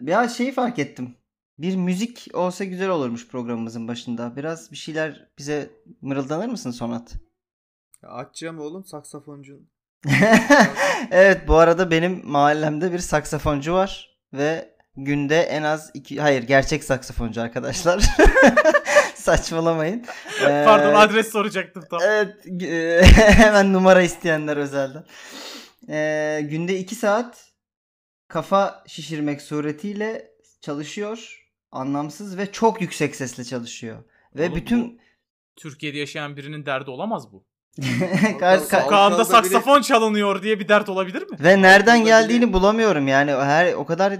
ya şeyi fark ettim. Bir müzik olsa güzel olurmuş programımızın başında. Biraz bir şeyler bize mırıldanır mısın Sonat? Ya açacağım oğlum saksafoncun. evet bu arada benim mahallemde bir saksafoncu var ve günde en az iki hayır gerçek saksafoncu arkadaşlar. Saçmalamayın. Ee, Pardon adres soracaktım tam. Evet e, hemen numara isteyenler özelden. Ee, günde 2 saat kafa şişirmek suretiyle çalışıyor. Anlamsız ve çok yüksek sesle çalışıyor. Ve Oğlum bütün Türkiye'de yaşayan birinin derdi olamaz bu. Ka- ka- Sokağında saksafon çalınıyor diye bir dert olabilir mi? ve nereden geldiğini bulamıyorum. Yani her o kadar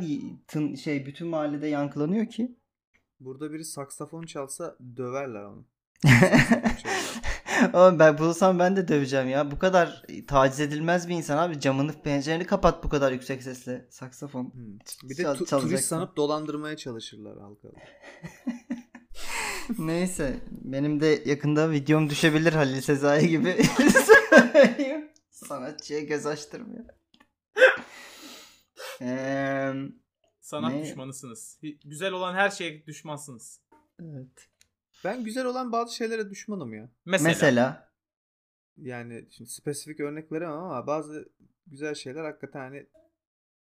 tın, şey bütün mahallede yankılanıyor ki. Burada biri saksafon çalsa döverler onu. Oğlum ben bulsam ben de döveceğim ya. Bu kadar taciz edilmez bir insan abi. Camını pencereni kapat bu kadar yüksek sesle. Saksafon. Hmm. Bir de Çal- tu- turist sanıp dolandırmaya çalışırlar halka. Neyse benim de yakında videom düşebilir Halil Sezai gibi. Sanatçıya göz açtırmıyor. Eee, Sanat Ne? düşmanısınız. Güzel olan her şeye düşmansınız. evet. Ben güzel olan bazı şeylere düşmanım ya. Mesela. Mesela Yani şimdi spesifik örnek veremem ama bazı güzel şeyler hakikaten hani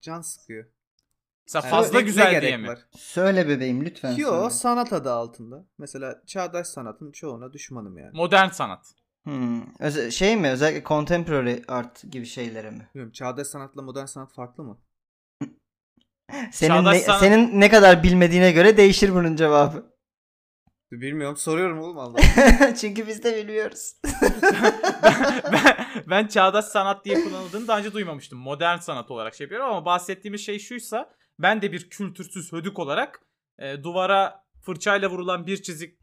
can sıkıyor. Mesela Yani fazla güzel diye mi? var? söyle bebeğim lütfen Yo söyle. sanat adı altında. Mesela çağdaş sanatın çoğuna düşmanım yani. Modern sanat. Hmm. Öze- şey mi özellikle contemporary art gibi şeylere mi? Bilmiyorum çağdaş sanatla modern sanat farklı mı? Senin Çağdaş ne, sanat- senin ne kadar bilmediğine göre değişir bunun cevabı. Bilmiyorum soruyorum oğlum Allah. Çünkü biz de biliyoruz. ben, ben çağdaş sanat diye kullanıldığını daha önce duymamıştım. Modern sanat olarak şey yapıyorum ama bahsettiğimiz şey şuysa ben de bir kültürsüz hödük olarak e, duvara fırçayla vurulan bir çizik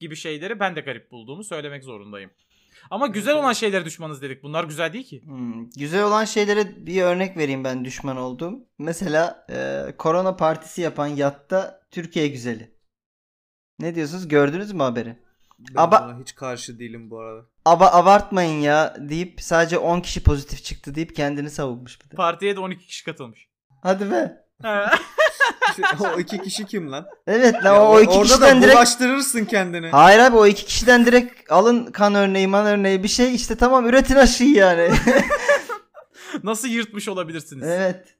gibi şeyleri ben de garip bulduğumu söylemek zorundayım. Ama güzel olan şeylere düşmanız dedik. Bunlar güzel değil ki. Hmm, Güzel olan şeylere bir örnek vereyim ben düşman olduğum. Mesela e, korona partisi yapan yatta Türkiye güzeli. Ne diyorsunuz? Gördünüz mü haberi? Ben Aba- buna hiç karşı değilim bu arada. Aba abartmayın ya deyip sadece 10 kişi pozitif çıktı deyip kendini savunmuş bir de. Partiye de 12 kişi katılmış. Hadi be. o iki kişi kim lan? Evet lan Ya o, o iki orada kişiden da direkt bulaştırırsın kendini. Hayır abi o iki kişiden direkt alın kan örneği man örneği bir şey işte tamam üretin aşıyı yani. Nasıl yırtmış olabilirsiniz? evet.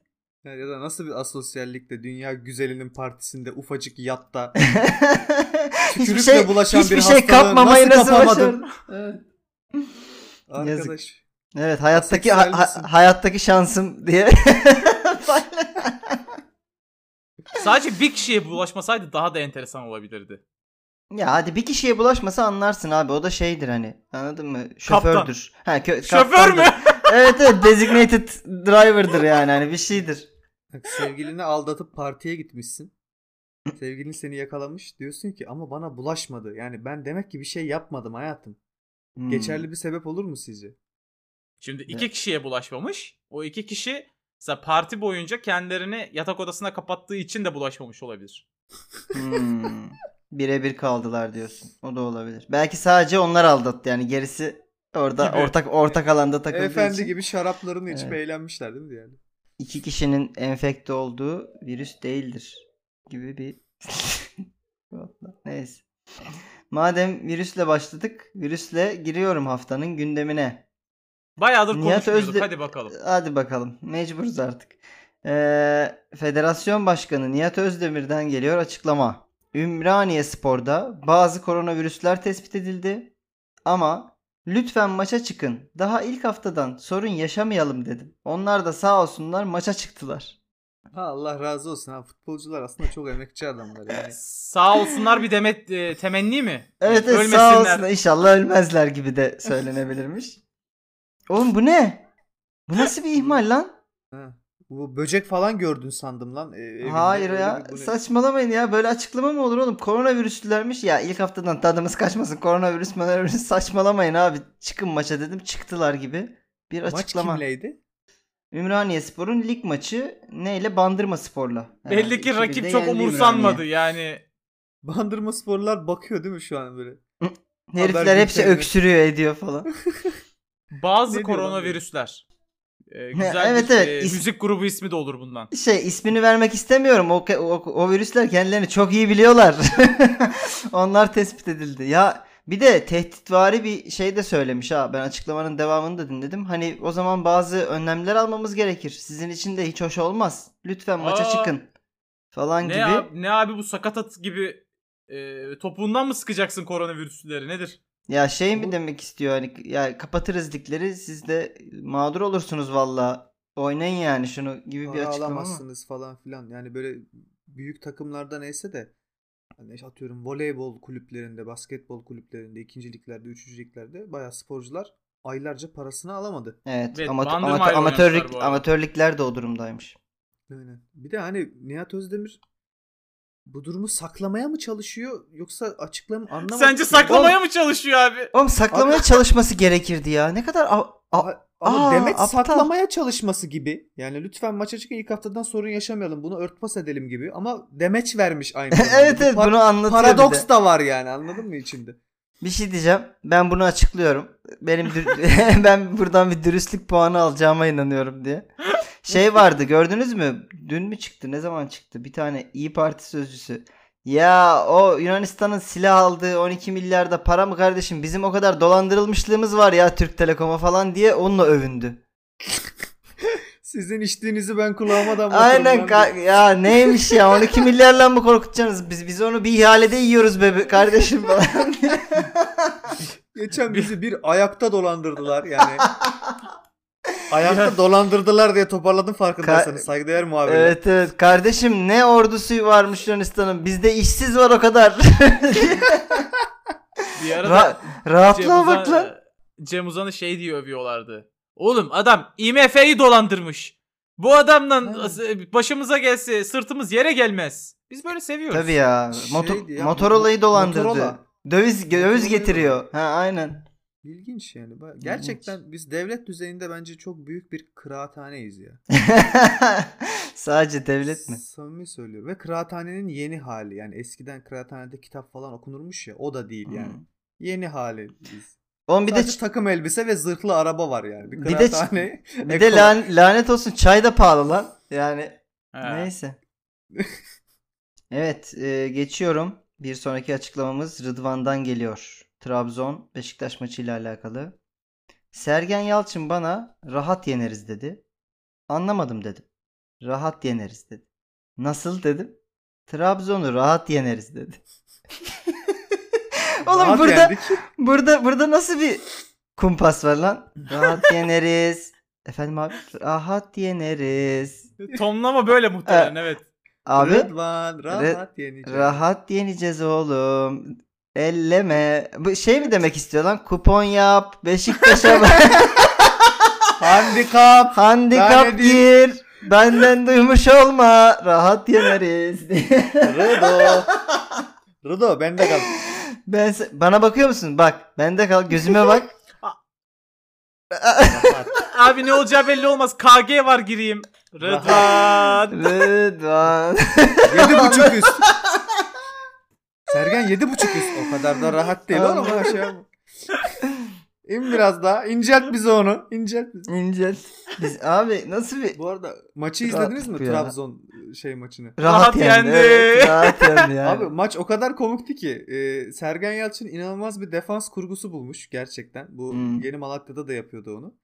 Ya ya da nasıl bir asosyallikte dünya güzelinin partisinde ufacık yatta hiçbir tükürükle şey, bulaşan hiçbir bir şey hastalığı kapmamayı nasıl nasıl kapamadın? Evet. arkadaş. Evet hayattaki ha- hayattaki şansım diye. Sadece bir kişiye bulaşmasaydı daha da enteresan olabilirdi. ya hadi bir kişiye bulaşmasa anlarsın abi o da şeydir hani anladın mı? Şofördür. Ha, kö- Şoför mü? evet evet designated driver'dır yani hani bir şeydir. Sevgilini aldatıp partiye gitmişsin. Sevgilin seni yakalamış. Diyorsun ki ama bana bulaşmadı. Yani ben demek ki bir şey yapmadım hayatım. Hmm. Geçerli bir sebep olur mu sizce? Şimdi iki kişiye bulaşmamış. O iki kişi mesela parti boyunca kendilerini yatak odasına kapattığı için de bulaşmamış olabilir. Hmm. Birebir kaldılar diyorsun. O da olabilir. Belki sadece onlar aldattı yani gerisi orada Gibi. ortak ortak alanda takıldığı Efendi için. gibi şaraplarını içip Evet. eğlenmişler değil mi yani? İki kişinin enfekte olduğu virüs değildir gibi bir neyse. Madem virüsle başladık, virüsle giriyorum haftanın gündemine. Bayağıdır Nihat. Özde- Hadi bakalım. Hadi bakalım. Mecburuz artık. Ee, Federasyon Başkanı Nihat Özdemir'den geliyor açıklama. Ümraniye Spor'da bazı koronavirüsler tespit edildi. Ama lütfen maça çıkın. Daha ilk haftadan sorun yaşamayalım dedim. Onlar da sağ olsunlar maça çıktılar. Ha, Allah razı olsun. Ha, futbolcular aslında çok emekçi adamlar yani. Sağ olsunlar bir demet e, temenni mi? Evet, evet Ölmesinler. sağ olsun. İnşallah ölmezler gibi de söylenebilirmiş. Oğlum bu ne? Bu nasıl bir ihmal lan? Ha. Bu böcek falan gördün sandım lan. e. Hayır ya bir- bu ne? saçmalamayın ya böyle açıklama mı olur oğlum koronavirüslülermiş ya ilk haftadan tadımız kaçmasın koronavirüs koronavirüs saçmalamayın abi çıkın maça dedim çıktılar gibi bir Maç açıklama. kimleydi? Ümraniye Spor'un lig maçı neyle Bandırma Spor'la. Belli Herhalde ki 2-1'de rakip çok umursanmadı Ümraniye. yani. Bandırma sporlar bakıyor değil mi şu an böyle? Herifler hepsi öksürüyor ediyor falan. Bazı koronavirüsler Ee, güzel Evet, bir evet. e, müzik grubu ismi de olur bundan. Şey ismini vermek istemiyorum. O, o, o virüsler kendilerini çok iyi biliyorlar. Onlar tespit edildi. Ya bir de tehditvari bir şey de söylemiş ha. Ben açıklamanın devamını da dinledim. Hani o zaman bazı önlemler almamız gerekir. Sizin için de hiç hoş olmaz. Lütfen maça Aa. çıkın. Falan Ne gibi. abi, ne abi bu sakatat gibi e, topuğundan mı sıkacaksın koronavirüsleri nedir? Ya şey mi demek istiyor hani ya kapatırız ligleri siz de mağdur olursunuz valla. Oynayın yani şunu gibi bir Para açıklama ama. alamazsınız falan filan. Yani böyle büyük takımlarda neyse de hani işte atıyorum voleybol kulüplerinde, basketbol kulüplerinde, ikinci liglerde, üçüncü liglerde bayağı sporcular aylarca parasını alamadı. Evet, Evet, amatör, ile amatörlük, amatörlükler de o durumdaymış. Aynen. Bir de hani Nihat Özdemir bu durumu saklamaya mı çalışıyor yoksa açıklama anlamadım. Sence saklamaya mı çalışıyor abi? Oğlum saklamaya çalışması gerekirdi ya. Ne kadar a- a- Ama- Aa, demet aptal. saklamaya çalışması gibi. Yani lütfen maça çıkın ilk haftadan sorun yaşamayalım. Bunu örtbas edelim gibi. Ama demeç vermiş aynı zamanda. evet Bir evet par- bunu anlatıyor bir Paradoks de. da var yani anladın mı içinde? Bir şey diyeceğim. Ben bunu açıklıyorum. Benim ben buradan bir dürüstlük puanı alacağıma inanıyorum diye. Şey vardı gördünüz mü? Dün mü çıktı? Ne zaman çıktı? Bir tane İyi Parti sözcüsü. Ya o Yunanistan'ın silah aldığı 12 milyarda para mı kardeşim? Bizim o kadar dolandırılmışlığımız var ya Türk Telekom'a falan diye onunla övündü. Sizin içtiğinizi ben kulağıma da Aynen ka- ya neymiş ya 12 milyarla mı korkutacaksınız? Biz biz onu bir ihalede yiyoruz bebe kardeşim falan. Geçen bizi bir ayakta dolandırdılar yani. ayakta dolandırdılar diye toparladım farkındaysanız. Ka- Saygıdeğer muhabirler. Evet evet kardeşim ne ordusu varmış Yunanistan'ın bizde işsiz var o kadar. Bir ara Ra- Cem, bak lan. Cem Uzan'ı şey diye övüyorlardı. Oğlum adam IMF'yi dolandırmış. Bu adamdan başımıza gelse sırtımız yere gelmez. Biz böyle seviyoruz. Tabii ya. Moto- Şeydi ya, Motorola'yı Mo- dolandırdı. Motorola. Döviz döviz getiriyor. Ha aynen. İlginç yani. Ba- Gerçekten biz devlet düzeyinde bence çok büyük bir kıraathaneyiz ya. Sadece devlet mi? Samimi söylüyorum. Ve kıraathanenin yeni hali. Yani eskiden kıraathanede kitap falan okunurmuş ya. O da değil yani. Hmm. Yeni hali biz. Oğlum bir de Sadece takım elbise ve zırhlı araba var yani. Bir, Bir de- bir de lan- lanet olsun çay da pahalı lan. Yani He. Neyse. evet e, geçiyorum. Bir sonraki açıklamamız Rıdvan'dan geliyor. Trabzon Beşiktaş maçıyla alakalı. Sergen Yalçın bana rahat yeneriz dedi. Anlamadım dedim. Rahat yeneriz dedi. Nasıl dedim. Trabzon'u rahat yeneriz dedi. Oğlum Rahat burada yendik. burada burada nasıl bir kumpas var lan? Rahat yeneriz. Efendim abi rahat yeneriz. Tonlama böyle muhtemelen evet. Abi Rıdvan rahat yeneceğiz. Rahat yeneceğiz oğlum. Elleme. Bu şey mi demek istiyor lan? Kupon yap. Beşiktaş'a. Handikap. Handikap gir. Benden duymuş olma. Rahat yeneriz. Rıdo. Rıdo bende kal. ben se- bana bakıyor musun? Bak. Bende kal. Gözüme bak. Abi ne olacağı belli olmaz. KG var gireyim. Rıdvan. Rıdvan. Yedi buçuk üst. Sergen yedi buçuk üst. O kadar da rahat değil oğlum ha şey. İn biraz daha. İncelt bize onu. İncelt bizi. İncel. Biz abi nasıl bir Bu arada maçı Rahat izlediniz mi ya. Trabzon şey maçını? rahat, Rahat yendi. yendi. Evet, rahat yendi yani. Abi maç o kadar komikti ki e, Sergen Yalçın inanılmaz bir defans kurgusu bulmuş gerçekten. Bu Hmm. yeni Malatya'da da yapıyordu onu.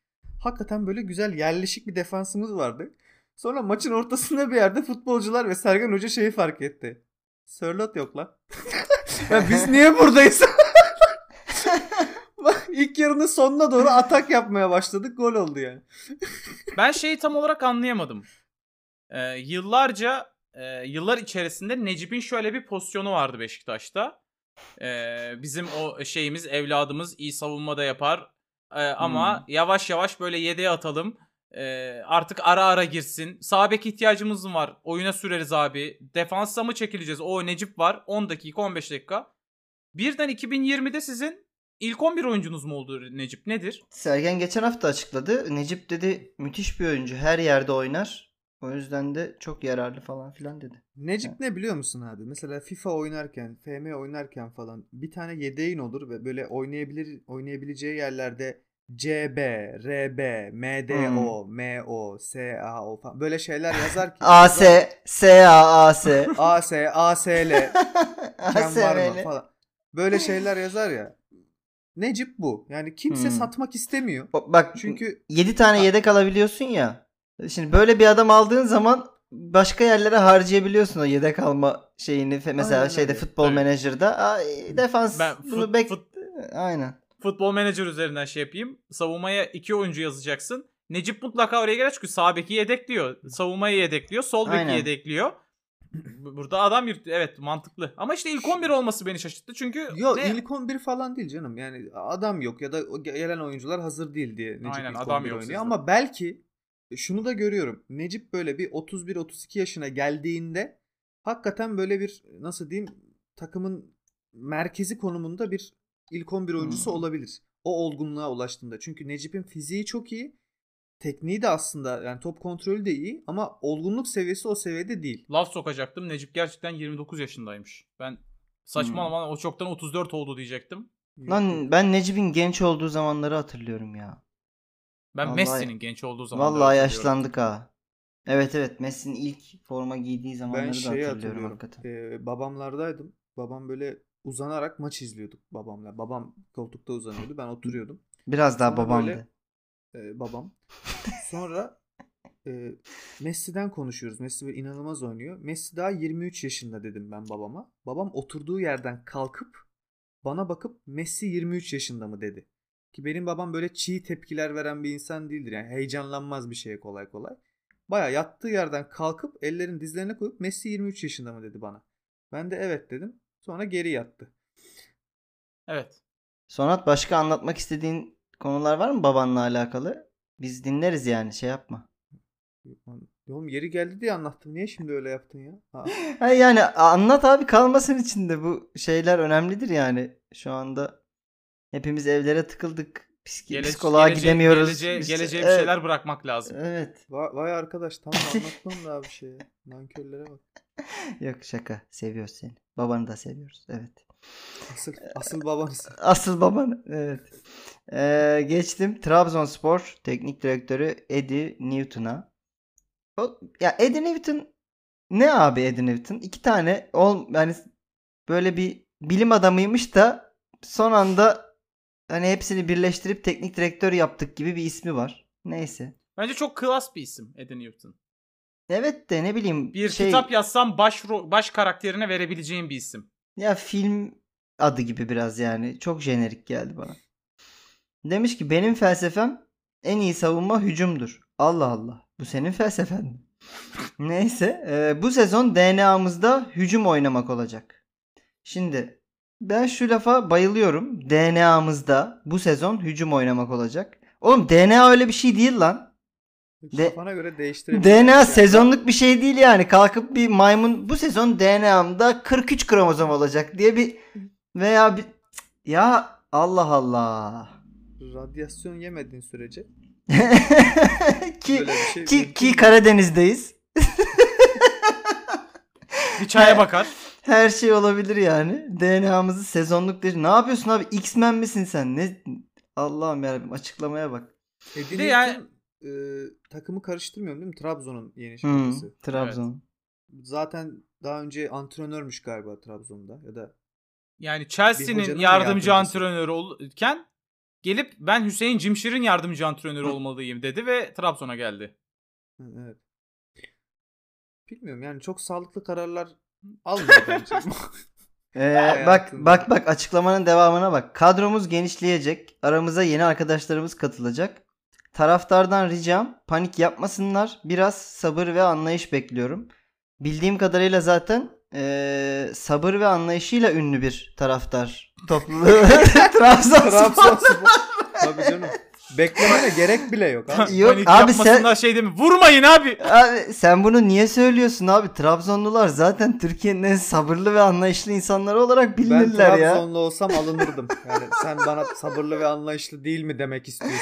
Hakikaten böyle güzel yerleşik bir defansımız vardı. Sonra maçın ortasında bir yerde futbolcular ve Sergen Hoca şeyi fark etti. Sörlot yok lan. ya biz niye buradayız? Bak ilk yarının sonuna doğru atak yapmaya başladık. Gol oldu yani. Ben şeyi tam olarak anlayamadım. Ee, yıllarca e, yıllar içerisinde Necip'in şöyle bir pozisyonu vardı Beşiktaş'ta. Ee, bizim o şeyimiz evladımız iyi savunmada yapar. Ee, ama Hmm. yavaş yavaş böyle yedeğe atalım. Ee, artık ara ara girsin. Sağ bek ihtiyacımız var. Oyuna süreriz abi. Defansa mı çekileceğiz? O Necip var. 10 dakika 15 dakika. Birden 2020'de sizin ilk 11 oyuncunuz mu oldu Necip? Nedir? Sergen geçen hafta açıkladı. Necip dedi müthiş bir oyuncu. Her yerde oynar. O yüzden de çok yararlı falan filan dedi. Necip ne biliyor musun abi? Mesela FIFA oynarken, FM oynarken falan bir tane yedeğin olur ve böyle oynayabilir oynayabileceği yerlerde CB, RB, MDO, MO, SAO falan böyle şeyler yazar ki. AS, SA, AS. AS, ASL, Ken var mı ASML. falan. Böyle şeyler yazar ya. Necip bu. Yani kimse Hmm. satmak istemiyor. O- Bak Çünkü 7 tane yedek alabiliyorsun ya. Şimdi böyle bir adam aldığın zaman başka yerlere harcayabiliyorsun o yedek alma şeyini. Mesela Aynen şeyde öyle. futbol Tabii. menajerda Aa, defans Ben bunu fut- bek fut- aynen. Futbol menajer üzerinden şey yapayım. Savunmaya iki oyuncu yazacaksın. Necip mutlaka oraya girer çünkü sağ beki yedekliyor. Savunmayı yedekliyor. Sol beki Aynen. yedekliyor. Bu- Burada adam yürüt evet mantıklı. Ama işte ilk 11 olması beni şaşırttı. Çünkü Yok ne- ilk 11 falan değil canım. Yani adam yok ya da gelen oyuncular hazır değil diye Necip Aynen, ilk adam 11 yok oynuyor. sizde. Ama belki şunu da görüyorum. Necip böyle bir 31-32 yaşına geldiğinde hakikaten böyle bir nasıl diyeyim takımın merkezi konumunda bir ilk 11 oyuncusu Hmm. olabilir. O olgunluğa ulaştığında. Çünkü Necip'in fiziği çok iyi. Tekniği de aslında yani top kontrolü de iyi ama olgunluk seviyesi o seviyede değil. laf sokacaktım. Necip gerçekten 29 yaşındaymış. Ben saçmalama o çoktan 34 oldu diyecektim. Lan ben Necip'in genç olduğu zamanları hatırlıyorum ya. Ben Vallahi- Messi'nin genç olduğu zaman. Vallahi yaşlandık ha. Evet evet Messi'nin ilk forma giydiği zamanları Ben da şeyi hatırlıyorum, hatırlıyorum. hakikaten. Ee, babamlardaydım. Babam böyle uzanarak maç izliyorduk babamla. Babam koltukta uzanıyordu. Ben oturuyordum. Biraz daha Sonra babamdı. böyle- Ee, babam. Sonra e, Messi'den konuşuyoruz. Messi böyle inanılmaz oynuyor. Messi daha 23 yaşında dedim ben babama. Babam oturduğu yerden kalkıp bana bakıp Messi 23 yaşında mı dedi. Ki benim babam böyle çiğ tepkiler veren bir insan değildir. Yani heyecanlanmaz bir şeye kolay kolay. Baya yattığı yerden kalkıp ellerini dizlerine koyup Messi 23 yaşında mı dedi bana. Ben de evet dedim. Sonra geri yattı. Evet. Sonat başka anlatmak istediğin konular var mı babanla alakalı? Biz dinleriz yani şey yapma. Oğlum yeri geldi diye anlattım. Niye şimdi öyle yaptın ya? Ha yani anlat abi kalmasın içinde bu şeyler önemlidir yani. Şu anda hepimiz evlere tıkıldık. Psik- Gele- psikoloğa gelece- gidemiyoruz. Geleceğe, İşte, geleceğe evet, bir şeyler bırakmak lazım. Evet. Vay, vay arkadaş tam da anlatmam daha bir şey. Nankörlere bak. Yok şaka. Seviyoruz seni. Babanı da seviyoruz. Evet. Asıl, asıl babanız. Asıl baban. Evet. Ee, geçtim. Trabzonspor teknik direktörü Eddie Newton'a. O, ya Eddie Newton ne abi Eddie Newton? İki tane ol yani böyle bir bilim adamıymış da son anda hani hepsini birleştirip teknik direktör yaptık gibi bir ismi var. Neyse. Bence çok klas bir isim Eddie Newton. Evet de ne bileyim Bir şey kitap yazsam baş baş karakterine verebileceğim bir isim. ya film adı gibi biraz yani. Çok jenerik geldi bana. Demiş ki benim felsefem en iyi savunma hücumdur. Allah Allah. Bu senin felsefen mi? Neyse. e, bu sezon DNA'mızda hücum oynamak olacak. Şimdi ben şu lafa bayılıyorum. DNA'mızda bu sezon hücum oynamak olacak. Oğlum DNA öyle bir şey değil lan. De- Kafana göre değiştirebilirsin. DNA Yani. sezonluk bir şey değil yani. Kalkıp bir maymun bu sezon DNA'mda 43 kromozom olacak diye bir veya bir ya Allah Allah. Radyasyon yemediğin sürece ki şey ki ki. Karadeniz'deyiz. Bir çaya bakar. Her şey olabilir yani. DNA'mızı sezonluk değil. Ne yapıyorsun abi? X-Men misin sen? Ne Allah'ım yarabbim açıklamaya bak. Eddie de yani- e, takımı karıştırmıyorum değil mi? Trabzon'un yeni Hmm, şarkısı. Trabzon. Zaten daha önce antrenörmüş galiba Trabzon'da ya da Yani Chelsea'nin yardımcı antrenörü olurken gelip ben Hüseyin Cimşir'in yardımcı antrenörü olmalıyım dedi ve Trabzon'a geldi. Hı, evet. Bilmiyorum yani çok sağlıklı kararlar almıyor bence. Ee, bak bak bak açıklamanın devamına bak. Kadromuz genişleyecek. Aramıza yeni arkadaşlarımız katılacak. Taraftardan ricam panik yapmasınlar. Biraz sabır ve anlayış bekliyorum. Bildiğim kadarıyla zaten ee, sabır ve anlayışıyla ünlü bir taraftar topluluğu Trabzonspor. Trabzonspor. Tabii canım. Beklemene gerek bile yok abi. Yok Panik abi sen yapmasınlar şey değil mi? Vurmayın abi. abi sen bunu niye söylüyorsun abi? Trabzonlular zaten Türkiye'nin en sabırlı ve anlayışlı insanları olarak Ben bilinirler ya. Trabzonlu olsam alınırdım. Yani sen bana sabırlı ve anlayışlı değil mi demek istiyorsun?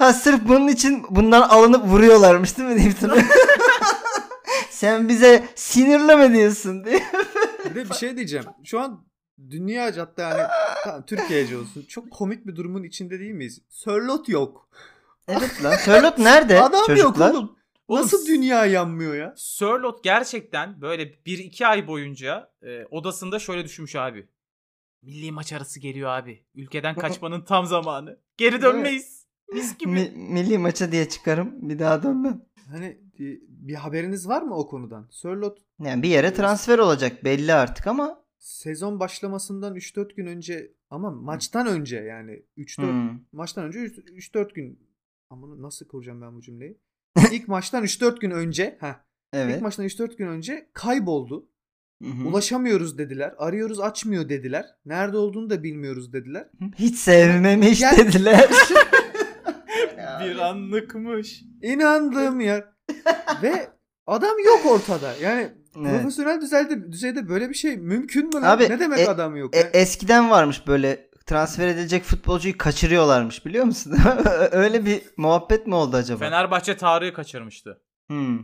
Ha sırf bunun için bundan alınıp vuruyorlarmış değil mi Newton'u? Sen bize sinirleme diyorsun diye. Bir de bir şey diyeceğim. Şu an dünyaca hatta yani tamam, Türkiye'ce olsun. Çok komik bir durumun içinde değil miyiz? Sörlot yok. Evet lan. Sörlot nerede? Adam çocuklar? yok oğlum. Oğlum, Nasıl dünya yanmıyor ya? Sörlot gerçekten böyle 1-2 ay boyunca e, odasında şöyle düşünmüş abi. Milli maç arası geliyor abi. Ülkeden kaçmanın tam zamanı. Geri dönmeyiz. Mis gibi. Mi- milli maça diye çıkarım. Bir daha dönmem. Hani e, bir haberiniz var mı o konudan? Sörlot Yani bir yere transfer olacak belli artık ama sezon başlamasından 3-4 gün önce ama maçtan önce yani 3-4 hmm. maçtan önce 3-4 gün ama nasıl kuracağım ben bu cümleyi? İlk maçtan 3-4 gün önce heh, evet. ilk maçtan 3-4 gün önce kayboldu. Hı hı. Ulaşamıyoruz dediler. Arıyoruz açmıyor dediler. Nerede olduğunu da bilmiyoruz dediler. Hiç sevmemiş Gel- dediler. bir anlıkmış. İnandığım yer. Ve adam yok ortada. Yani Evet. profesyonel düzeyde, düzeyde böyle bir şey mümkün mü? Abi, ne demek e- adam yok? E, eskiden varmış böyle transfer edilecek futbolcuyu kaçırıyorlarmış biliyor musun? Öyle bir muhabbet mi oldu acaba? Fenerbahçe Tarık'ı kaçırmıştı. Hmm.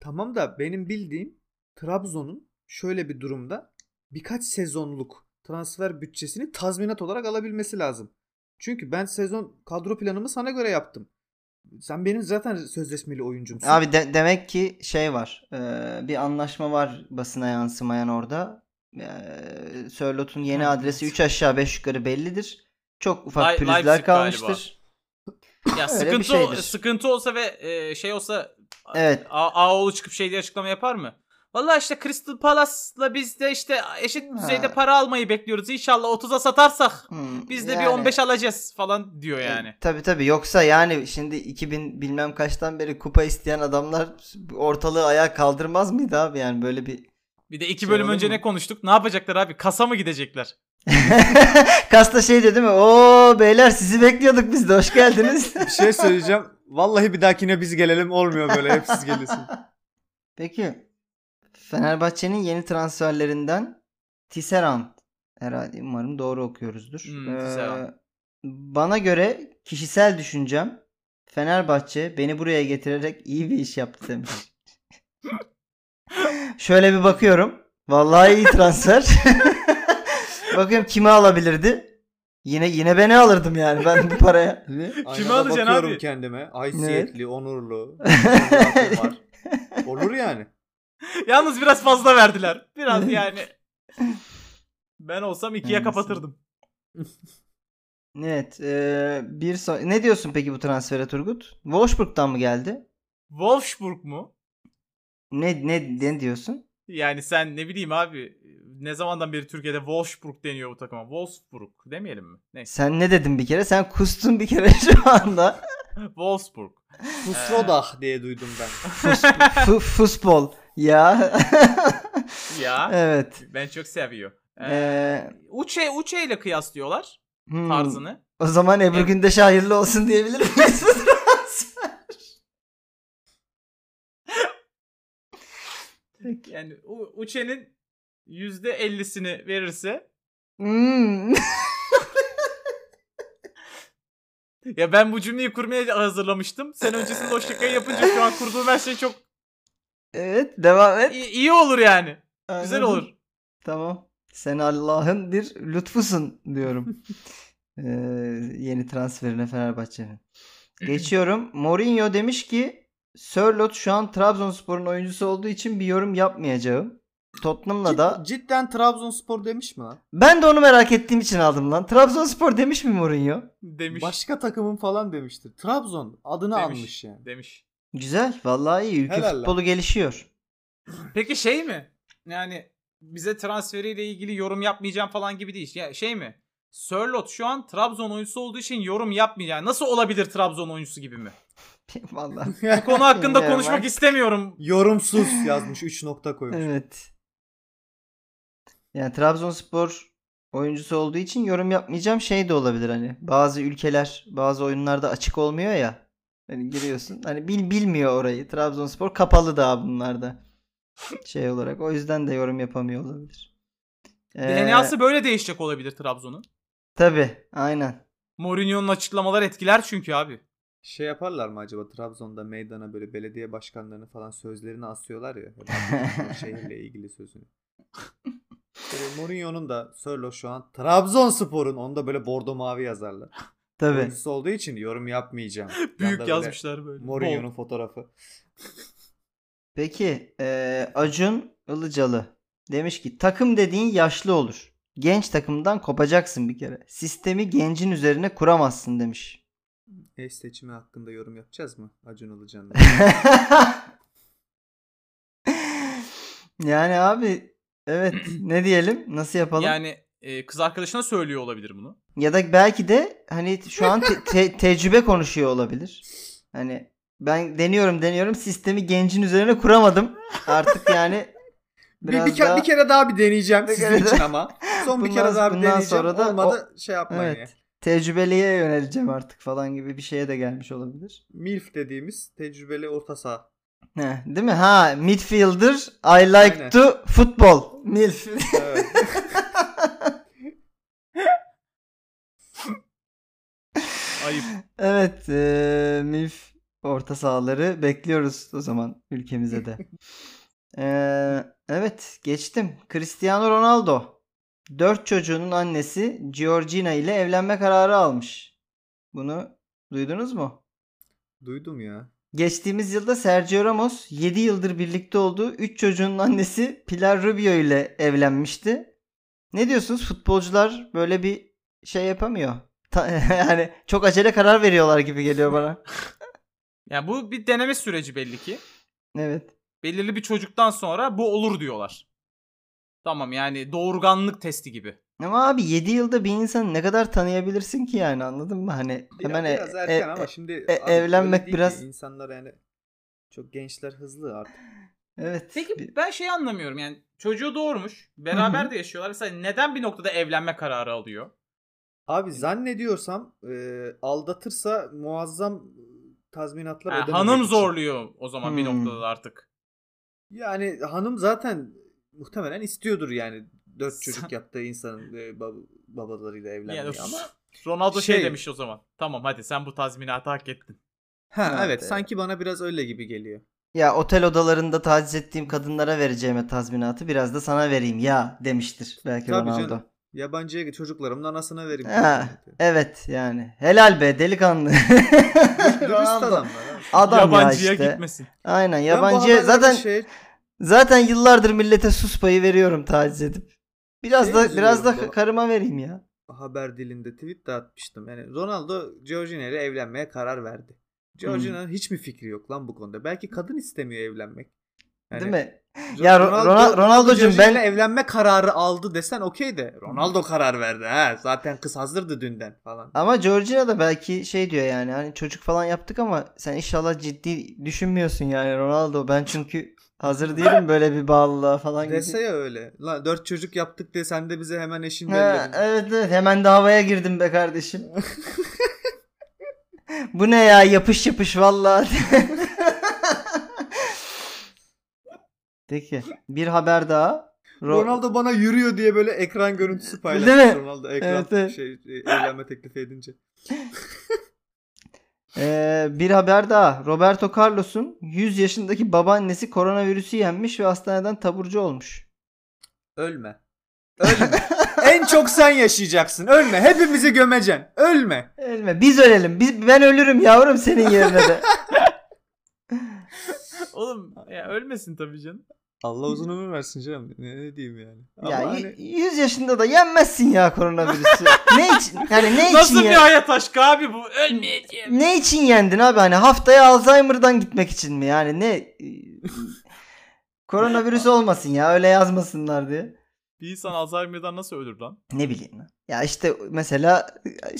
Tamam da benim bildiğim Trabzon'un şöyle bir durumda birkaç sezonluk transfer bütçesini tazminat olarak alabilmesi lazım. Çünkü ben sezon kadro planımı sana göre yaptım. Sen benim zaten sözleşmeli oyuncumsun. Abi de- demek ki şey var. e, bir anlaşma var basına yansımayan orada. E, Sörlot'un yeni Ha, adresi evet. 3 aşağı 5 yukarı bellidir. Çok ufak Lei- pürüzler Leipzig kalmıştır. Ya sıkıntı sıkıntı olsa ve e, şey olsa Evet. A- Ağoğlu çıkıp şey diye açıklama yapar mı? Vallahi işte Crystal Palace'la biz de işte eşit Ha. düzeyde para almayı bekliyoruz. İnşallah 30'a satarsak Hmm, biz de yani- bir 15 alacağız falan diyor yani. E, tabii tabii yoksa yani şimdi 2000 bilmem kaçtan beri kupa isteyen adamlar ortalığı ayağa kaldırmaz mıydı abi yani böyle bir Bir de iki Şey bölüm önce mu? ne konuştuk? Ne yapacaklar abi? Kasa mı gidecekler? Kasta şey dedi değil mi? Oo beyler sizi bekliyorduk biz de hoş geldiniz. bir şey söyleyeceğim. Vallahi bir dahakine biz gelelim olmuyor böyle hep siz geliyorsun. Peki Fenerbahçe'nin yeni transferlerinden Tisserand herhalde umarım doğru okuyoruzdur. Hmm, Tisserand. bana göre kişisel düşüncem Fenerbahçe beni buraya getirerek iyi bir iş yaptı demiş. Şöyle bir bakıyorum. Vallahi iyi transfer. bakıyorum kimi alabilirdi? Yine yine beni alırdım yani ben bu paraya. Aynada alacaksın bakıyorum abi? kendime. Haysiyetli, onurlu. var. Olur yani. Yalnız biraz fazla verdiler. Biraz yani. Ben olsam ikiye Neyse. kapatırdım. Evet. eee, bir so- ne diyorsun peki bu transfere Turgut? Wolfsburg'dan mı geldi? Wolfsburg mu? Ne ne ne diyorsun? Yani sen ne bileyim abi ne zamandan beri Türkiye'de Wolfsburg deniyor bu takıma? Wolfsburg demeyelim mi? Neyse. Sen ne dedin bir kere? Sen kustun bir kere şu anda. Wolfsburg. Fusrodah diye duydum ben. Fu- Futbol. Ya. Ya evet. ben çok seviyor. Ee, Ee, Uçe Uçe ile kıyaslıyorlar hmm. tarzını. O zaman Ebru Evet. Gündeş hayırlı olsun diyebilir miyiz? Yani Uçe'nin %50'sini verirse Hmm. ya ben bu cümleyi kurmaya hazırlamıştım. Sen öncesinde o şakayı yapınca şu an kurduğum her şey çok evet devam et. iyi, iyi olur yani. Güzel Anladım. olur. Tamam. Sen Allah'ın bir lütfusun diyorum. Ee, yeni transferine Fenerbahçe'nin. Geçiyorum. Mourinho demiş ki Sörloth şu an Trabzonspor'un oyuncusu olduğu için bir yorum yapmayacağım. Tottenham'la da Cid- cidden Trabzonspor demiş mi lan? ben de onu merak ettiğim için aldım lan. Trabzonspor demiş mi Mourinho? Demiş. Başka takımın falan demiştir. Trabzon adını Demiş. almış yani. Demiş. Güzel. Vallahi iyi. Ülke Helal lan. futbolu gelişiyor. Peki şey mi? Yani bize transferiyle ilgili yorum yapmayacağım falan gibi değil. Ya şey mi? Sörlot şu an Trabzon oyuncusu olduğu için yorum yapmayacak. Nasıl olabilir Trabzon oyuncusu gibi mi? Vallahi. Bu konu hakkında konuşmak istemiyorum. Yorumsuz yazmış 3 nokta koymuş. Evet. Yani Trabzonspor oyuncusu olduğu için yorum yapmayacağım şey de olabilir hani. Bazı ülkeler bazı oyunlarda açık olmuyor ya. Hani giriyorsun. Hani bil bilmiyor orayı. Trabzonspor kapalı daha bunlarda. Şey olarak. O yüzden de yorum yapamıyor olabilir. Ee, DNA'sı böyle değişecek olabilir Trabzon'un. Tabi. Aynen. Mourinho'nun açıklamalar etkiler çünkü abi. Şey yaparlar mı acaba Trabzon'da meydana böyle belediye başkanlarını falan sözlerini asıyorlar ya. Şehirle ilgili sözünü. Böyle Mourinho'nun da Sörlo şu an Trabzonspor'un onda böyle bordo mavi yazarlar. Tabii. Oyuncusu olduğu için yorum yapmayacağım. Büyük Yanda yazmışlar böyle. Mourinho'nun fotoğrafı. Peki e, Acun Ilıcalı demiş ki takım dediğin yaşlı olur. Genç takımdan kopacaksın bir kere. Sistemi gencin üzerine kuramazsın demiş. Eş seçimi hakkında yorum yapacağız mı? Acun Ilıcan'la. yani abi evet ne diyelim nasıl yapalım? Yani e, kız arkadaşına söylüyor olabilir bunu. Ya da belki de hani şu an te- te- tecrübe konuşuyor olabilir. Hani ben deniyorum deniyorum sistemi gencin üzerine kuramadım. Artık yani bir, biraz bir, kere, daha- bir kere daha bir deneyeceğim Bir sizin için ama. Son bir Bundan- kere daha bir bundan deneyeceğim. sonra da Olmadı şey yapmayın. Evet. tecrübeliye yöneleceğim artık falan gibi bir şeye de gelmiş olabilir. MILF dediğimiz tecrübeli orta saha. He, değil mi? Ha midfielder I like Aynen. to football. Milf. Evet. Ayıp. evet e, Milf orta sahaları bekliyoruz o zaman ülkemize de. E, evet geçtim. Cristiano Ronaldo. Dört çocuğunun annesi Georgina ile evlenme kararı almış. Bunu duydunuz mu? Duydum ya. Geçtiğimiz yılda Sergio Ramos 7 yıldır birlikte olduğu 3 çocuğunun annesi Pilar Rubio ile evlenmişti. Ne diyorsunuz? Futbolcular böyle bir şey yapamıyor. Ta- yani çok acele karar veriyorlar gibi geliyor bana. Yani bu bir deneme süreci belli ki. Evet. Belirli bir çocuktan sonra bu olur diyorlar. Tamam yani doğurganlık testi gibi. Ama abi 7 yılda bir insanı ne kadar tanıyabilirsin ki yani anladın mı? Hani Biraz, hemen e- biraz erken e- ama e- şimdi e- abi evlenmek biraz- ki. insanlar yani çok gençler hızlı artık. evet. Peki Bir- ben şey anlamıyorum yani çocuğu doğurmuş. Beraber Hı hı. de yaşıyorlar. Mesela neden bir noktada evlenme kararı alıyor? Abi zannediyorsam e, aldatırsa muazzam e, tazminatlar Ha, ödememek hanım için. zorluyor o zaman bir Hmm. noktada da artık. Yani hanım zaten muhtemelen istiyordur yani dört çocuk yaptığı insanın e, bab- babalarıyla evlenmeyi Yani ama. Ronaldo şey, Şey- demiş o zaman. Tamam hadi sen bu tazminatı hak ettin. Ha Evet, evet, sanki bana biraz öyle gibi geliyor. Ya otel odalarında taciz ettiğim kadınlara vereceğime tazminatı biraz da sana vereyim ya demiştir belki Tabii Ronaldo. canım. Yabancıya çocuklarımın anasına vereyim. Ha, evet yani. Helal be delikanlı. Dürüst abi. Adam Yabancıya ya işte. gitmesin. Aynen yabancıya zaten şey, zaten yıllardır millete sus payı veriyorum taciz edip. Biraz Şey da biraz da karıma vereyim ya. haber dilinde tweet de atmıştım. Yani Ronaldo Georgina ile evlenmeye karar verdi. Georgina'nın hiç mi fikri yok lan bu konuda? Belki kadın istemiyor evlenmek. Yani Değil mi? Ya Ro- Ronaldo- Ronaldo'cum ben- evlenme kararı aldı desen okey de. Ronaldo karar verdi ha. Zaten kız hazırdı dünden falan. Ama Georgina da belki şey diyor yani hani çocuk falan yaptık ama sen inşallah ciddi düşünmüyorsun yani Ronaldo. Ben çünkü hazır değilim böyle bir bağlılığa falan gibi. Dese ya öyle. Lan dört çocuk yaptık diye sen de bize hemen eşin belli. evet evet hemen de havaya girdim be kardeşim. Bu ne ya yapış yapış vallahi. Peki bir haber daha. Ro- Ronaldo bana yürüyor diye böyle ekran görüntüsü mi? Ronaldo ekran Evet, evet. şey e, evlenme teklifi edince. Ee, bir haber daha. Roberto Carlos'un 100 yaşındaki babaannesi koronavirüsü yenmiş ve hastaneden taburcu olmuş. Ölme. Ölme. en çok sen yaşayacaksın. Ölme. Hepimizi gömeceksin. Ölme. Ölme. Biz ölelim. Biz, ben ölürüm yavrum senin yerine de. Oğlum ya ölmesin tabii canım. Allah uzun ömür versin canım. Ne, ne diyeyim yani. ya Ama y- hani 100 yaşında da yenmezsin ya koronavirüsü. ne için? Yani ne Nasıl için bir hayat aşkı abi bu? Ölmeyeceğim. Ne için yendin abi? Hani haftaya Alzheimer'dan gitmek için mi? Yani ne? Koronavirüs olmasın ya öyle yazmasınlar diye. Bir insan Alzheimer'dan nasıl ölür lan? Ne bileyim ben. Ya işte mesela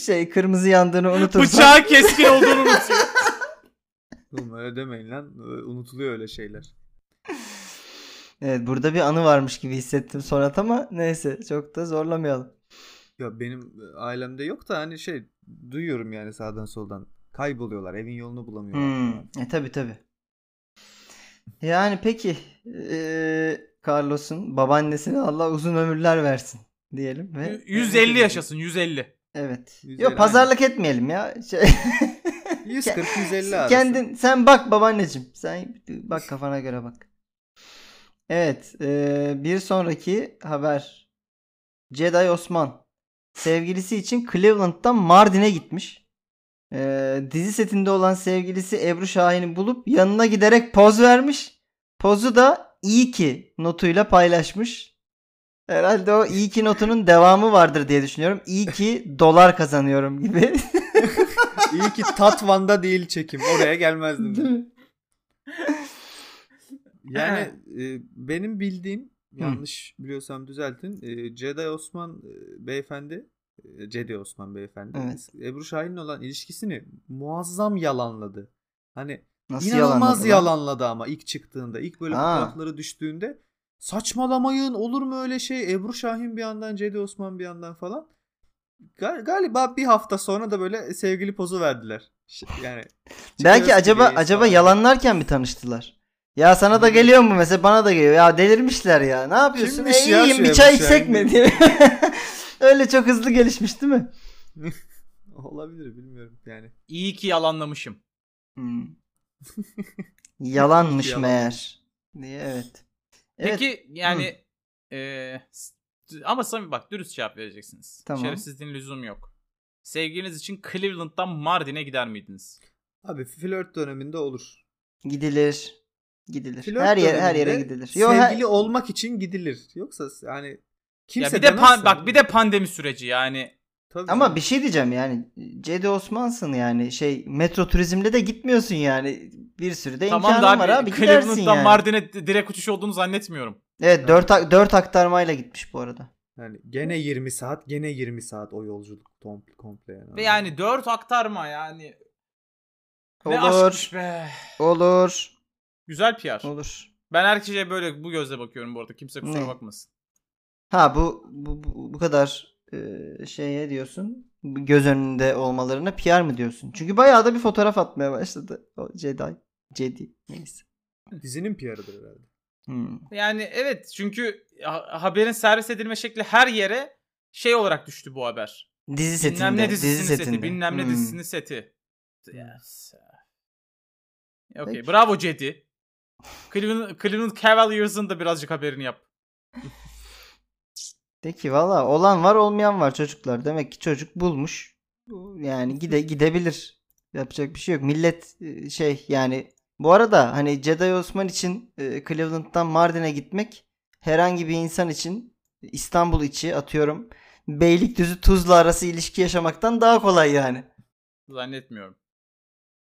şey kırmızı yandığını unutursan. Bıçağı keskin olduğunu unutuyor. oğlum öyle demeyin lan. Unutuluyor öyle şeyler. Evet burada bir anı varmış gibi hissettim Sonat ama neyse çok da zorlamayalım. Ya benim ailemde yok da hani şey duyuyorum yani sağdan soldan. Kayboluyorlar. Evin yolunu bulamıyorlar. Hmm. E tabi tabi. Yani peki eee, Carlos'un babaannesine Allah uzun ömürler versin diyelim ve 150 yaşasın 150. evet. 150 Yok pazarlık etmeyelim ya. Şey, 140-150 arası. Kendin sen bak babaanneciğim. Sen bak kafana göre bak. Evet, eee, bir sonraki haber Jedi Osman sevgilisi için Cleveland'dan Mardin'e gitmiş. Ee, dizi setinde olan sevgilisi Ebru Şahin'i bulup yanına giderek poz vermiş. Pozu da iyi ki notuyla paylaşmış. Herhalde o iyi ki notunun devamı vardır diye düşünüyorum. İyi ki dolar kazanıyorum gibi. İyi ki Tatvan'da değil çekim. Oraya gelmezdim. Yani e, benim bildiğim yanlış biliyorsam düzeltin. E, Jedi Osman e, beyefendi e, Jedi Osman beyefendi Evet. Ebru Şahin'le olan ilişkisini muazzam yalanladı. Hani Nasıl inanılmaz yalanladı lan? yalanladı ama ilk çıktığında, ilk böyle Ha. fotoğrafları düştüğünde saçmalamayın olur mu öyle şey? Ebru Şahin bir yandan, Jedi Osman bir yandan falan. Gal- galiba bir hafta sonra da böyle sevgili pozu verdiler. Yani Belki acaba acaba falan. yalanlarken mi tanıştılar? Ya sana da geliyor mu mesela bana da geliyor. Ya delirmişler ya. Ne yapıyorsun? Kimmiş E, ya iyiyim bir Ebru çay Şahin içsek mi diye? diye. Öyle çok hızlı gelişmiş değil mi? olabilir bilmiyorum yani. İyi ki yalanlamışım. Hmm. Yalanmış Yalan. meğer. Diye evet. Evet. Peki yani eee, s- ama samimi bak dürüst cevap vereceksiniz. Tamam. Şerefsizliğin lüzum yok. Sevgiliniz için Cleveland'dan Mardin'e gider miydiniz? Abi flört döneminde olur. Gidilir. Gidilir. Flört her yer her yere gidilir. Yo, her- sevgili olmak için gidilir. Yoksa yani kimse ya bir de pan- bak bir de pandemi süreci yani. Tabii Ama canım. bir şey diyeceğim yani Cedi Osman'sın yani şey metro turizmle de gitmiyorsun yani bir sürü de tamam imkanın var abi, gidersin yani. Mardin'e direkt uçuş olduğunu zannetmiyorum. Evet 4 4 aktarmayla gitmiş bu arada. yani gene 20 saat, gene 20 saat o yolculuk komple, komple yani. Ve yani 4 aktarma yani. Ne Olur. aşkmış be. Olur. Güzel PR. Olur. Ben herkese böyle bu gözle bakıyorum bu arada. Kimse kusura Ne? bakmasın. Ha bu bu, bu, bu kadar e, şeye diyorsun. Göz önünde olmalarına PR mı diyorsun? Çünkü bayağı da bir fotoğraf atmaya başladı. O Jedi. Jedi. Neyse. dizinin PR'ıdır herhalde. Hmm. Yani evet çünkü ha- haberin servis edilme şekli her yere şey olarak düştü bu haber. Dizi setinde. Bilmem ne dizisinin dizi seti, setinde. bilmem ne Hmm. dizisinin seti. Yes. Okey, bravo Cedi. Cleveland, Cleveland Cavaliers'ın da birazcık haberini yap. Peki valla olan var olmayan var çocuklar. Demek ki çocuk bulmuş. Yani gide gidebilir. Yapacak bir şey yok. Millet e, şey yani bu arada hani Jedi Osman için e, Cleveland'dan Mardin'e gitmek herhangi bir insan için İstanbul içi atıyorum Beylikdüzü Tuzla arası ilişki yaşamaktan daha kolay yani. Zannetmiyorum.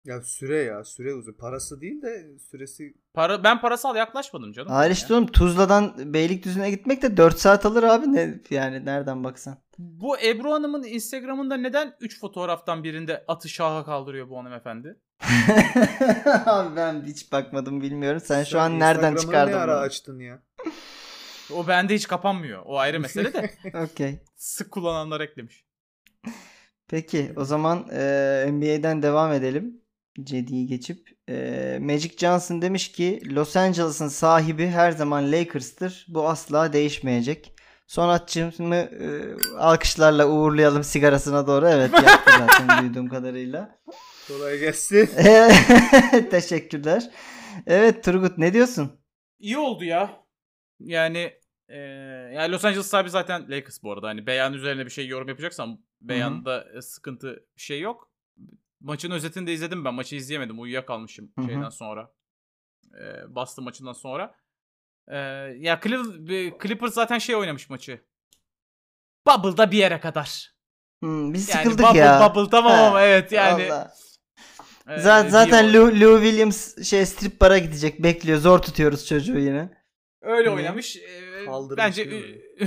Ya süre ya süre uzun. Parası değil de süresi Para, ben parasal yaklaşmadım canım. Hayır işte oğlum Tuzla'dan Beylikdüzü'ne gitmek de 4 saat alır abi ne yani nereden baksan. Bu Ebru Hanım'ın Instagram'ında neden 3 fotoğraftan birinde atı şaha kaldırıyor bu hanımefendi? Abi ben hiç bakmadım bilmiyorum. Sen şu an nereden çıkardın ne ara bunu? açtın ya? O bende hiç kapanmıyor. O ayrı mesele de. Okey. Sık kullananlar eklemiş. Peki o zaman e, NBA'den devam edelim. Cedi'yi geçip. E, Magic Johnson demiş ki Los Angeles'ın sahibi her zaman Lakers'tır. Bu asla değişmeyecek. Sonatçımı e, alkışlarla uğurlayalım sigarasına doğru. Evet yaptı zaten duyduğum kadarıyla. Kolay gelsin. Teşekkürler. Evet Turgut ne diyorsun? İyi oldu ya. Yani e, yani Los Angeles sahibi zaten Lakers bu arada. Hani beyan üzerine bir şey yorum yapacaksam beyanda e, sıkıntı bir şey yok. Maçın özetini de izledim ben. Maçı izleyemedim. Uyuyakalmışım Hı hı. şeyden sonra. E, Boston maçından sonra. E, ya e, Clippers zaten şey oynamış maçı. Bubble'da bir yere kadar. Hmm, biz Yani sıkıldık bubble, ya. Bubble tamam ama evet yani. Vallahi. e, Zaten, zaten Lou, Lou Williams şey strip bara gidecek bekliyor. Zor tutuyoruz çocuğu yine. Öyle Ne? oynamış. E, bence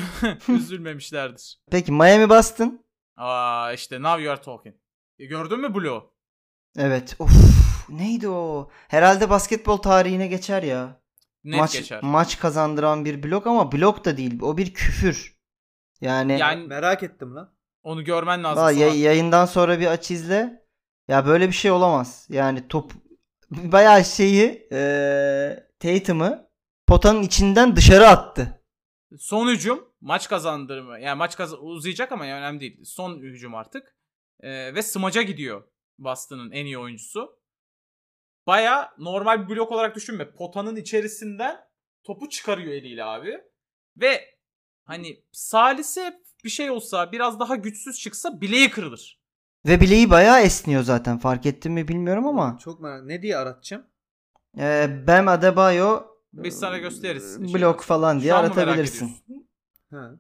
üzülmemişlerdir. Peki Miami Boston. Aa işte now you are talking. E, gördün mü Blue? Evet. Of. Neydi o? Herhalde basketbol tarihine geçer ya. Net maç geçer. maç kazandıran bir blok ama blok da değil. O bir küfür. Yani, Yani Merak ettim lan. onu görmen lazım. Valla yay- yayından sonra bir aç izle. Ya böyle bir şey olamaz. Yani top bayağı şeyi eee Tatum'ı potanın içinden dışarı attı. Son hücum maç kazandırma. Yani maç kaz uzayacak ama yani önemli değil. Son hücum artık. Ee, ve smaca gidiyor Boston'ın en iyi oyuncusu. Baya normal bir blok olarak düşünme. Potanın içerisinden topu çıkarıyor eliyle abi. Ve hani salise bir şey olsa biraz daha güçsüz çıksa bileği kırılır. Ve bileği bayağı esniyor zaten. Fark ettin mi bilmiyorum ama. Çok merak Ne diye aratacağım? Ee, Bam Adebayo Biz sana gösteririz. blok falan diye aratabilirsin. Ha.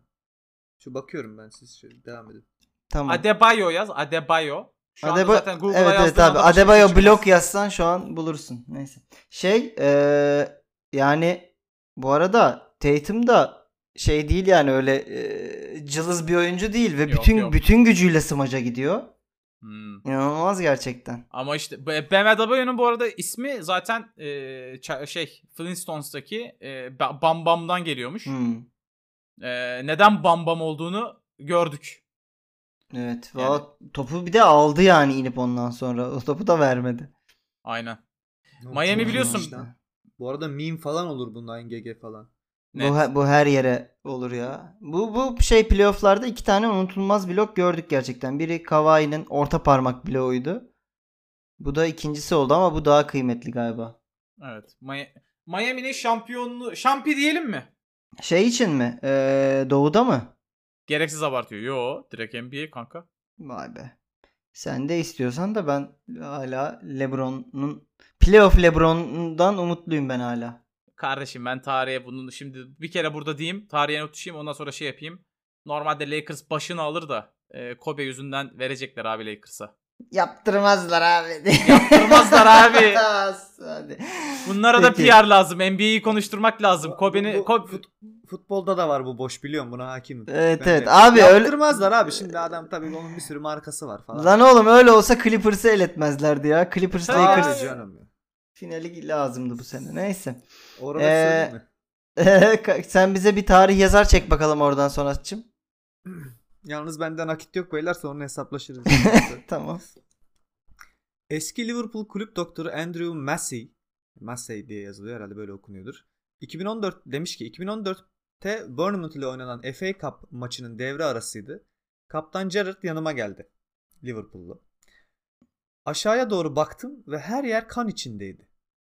Şu bakıyorum ben siz şöyle devam edin. Tamam. Adebayo yaz. Adebayo. Şu Adeba- zaten Google'a evet evet abi. şey Adebayo çıkmaz. blok yazsan şu an bulursun. Neyse. Şey eee, yani bu arada Tatum da şey değil yani öyle eee, cılız bir oyuncu değil ve Yok, bütün yok. bütün gücüyle smaca gidiyor. Hmm. İnanılmaz gerçekten. Ama işte Bam Adebayo'nun bu arada ismi zaten e, şey Flintstones'taki e, Ba- Bam Bam'dan geliyormuş. Hmm. E, neden Bam Bam olduğunu gördük. Evet. Yani- Valla topu bir de aldı yani inip ondan sonra. O topu da vermedi. Aynen. Yok, Miami biliyorsun- lan. Bu arada meme falan olur bundan GG falan. Net. Bu, bu her yere olur ya. Bu bu şey playoff'larda iki tane unutulmaz blok gördük gerçekten. Biri Kawhi'nin orta parmak bloğuydu. Bu da ikincisi oldu ama bu daha kıymetli galiba. Evet. Mi- Miami'nin şampiyonluğu şampi diyelim mi? Şey için mi? Ee, doğuda mı? Gereksiz abartıyor. Yo, direkt NBA kanka. Vay be. Sen de istiyorsan da ben hala LeBron'un playoff LeBron'dan umutluyum ben hala. Kardeşim ben tarihe bunu şimdi bir kere burada diyeyim. Tarihe not düşeyim ondan sonra şey yapayım. Normalde Lakers başını alır da e, Kobe yüzünden verecekler abi Lakers'a. Yaptırmazlar abi. Yaptırmazlar abi. Hadi. Bunlara da Peki. PR lazım. NBA'yi konuşturmak lazım. Kobe'ni Kobe- fut- futbolda da var bu boş biliyorum buna hakimim. Evet Ben evet de- abi öyle Yaptırmazlar abi şimdi adam tabii onun bir sürü markası var falan. Lan oğlum öyle olsa Clippers'ı eletmezlerdi ya. Clippers Lakers canım. ya. finali lazımdı bu sene. Neyse. Orada Ee, mi? Sen bize bir tarih yazar çek bakalım oradan Sonatçım. Yalnız bende nakit yok beyler sonra hesaplaşırız. Tamam. Eski Liverpool kulüp doktoru Andrew Massey, Massey diye yazılıyor herhalde böyle okunuyordur. 2014 demiş ki 2014'te Bournemouth ile oynanan FA Cup maçının devre arasıydı. Kaptan Gerrard yanıma geldi. Liverpool'lu. Aşağıya doğru baktım ve her yer kan içindeydi.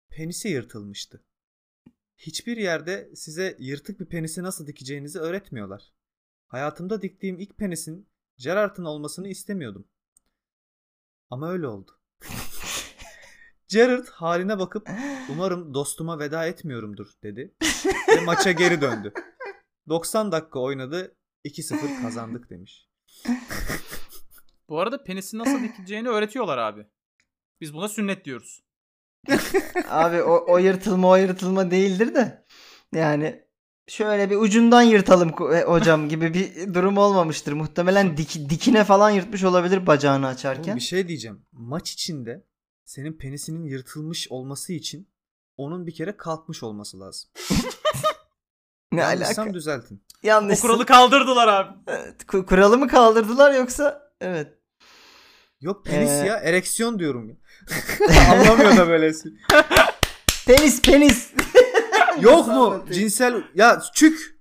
Penisi yırtılmıştı. Hiçbir yerde size yırtık bir penisi nasıl dikeceğinizi öğretmiyorlar. Hayatımda diktiğim ilk penisin Gerrard'ın olmasını istemiyordum. Ama öyle oldu. Gerrard haline bakıp umarım dostuma veda etmiyorumdur dedi ve maça geri döndü. 90 dakika oynadı 2-0 kazandık demiş. Bu arada penisin nasıl dikileceğini öğretiyorlar abi. Biz buna sünnet diyoruz. Abi o, o yırtılma o yırtılma değildir de. Yani şöyle bir ucundan yırtalım e, hocam gibi bir durum olmamıştır. Muhtemelen dik, dikine falan yırtmış olabilir bacağını Oğlum açarken. bir şey diyeceğim. Maç içinde senin penisinin yırtılmış olması için onun bir kere kalkmış olması lazım. ne Yanlışsam alaka? düzeltin. O Yanlış. kuralı kaldırdılar abi. kuralı mı kaldırdılar yoksa? Evet. Yok penis Ee, ya ereksiyon diyorum ya. Anlamıyor da böylesi. Penis penis. Yok mu cinsel ya çük.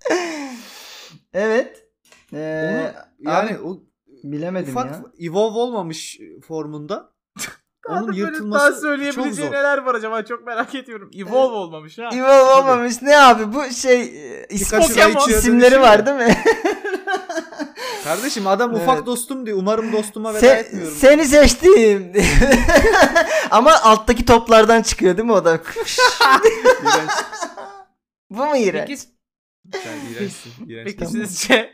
evet. Onu, Ee, yani abi, o bilemedim ufak ya. evolve olmamış formunda onun daha yırtılması çok söyleyebileceği zor. neler var acaba çok merak ediyorum. Evolve olmamış ha. Evolve olmamış. Ne abi bu şey e, Pokemon Raichu'ya isimleri var değil mi? Kardeşim adam Evet. ufak dostum diyor. Umarım dostuma veda Se- etmiyorum. seni seçtim. Ama alttaki toplardan çıkıyor değil mi o da? Bu mu iğrenç? Peki, Sen iğrençsin. iğrenç peki sizce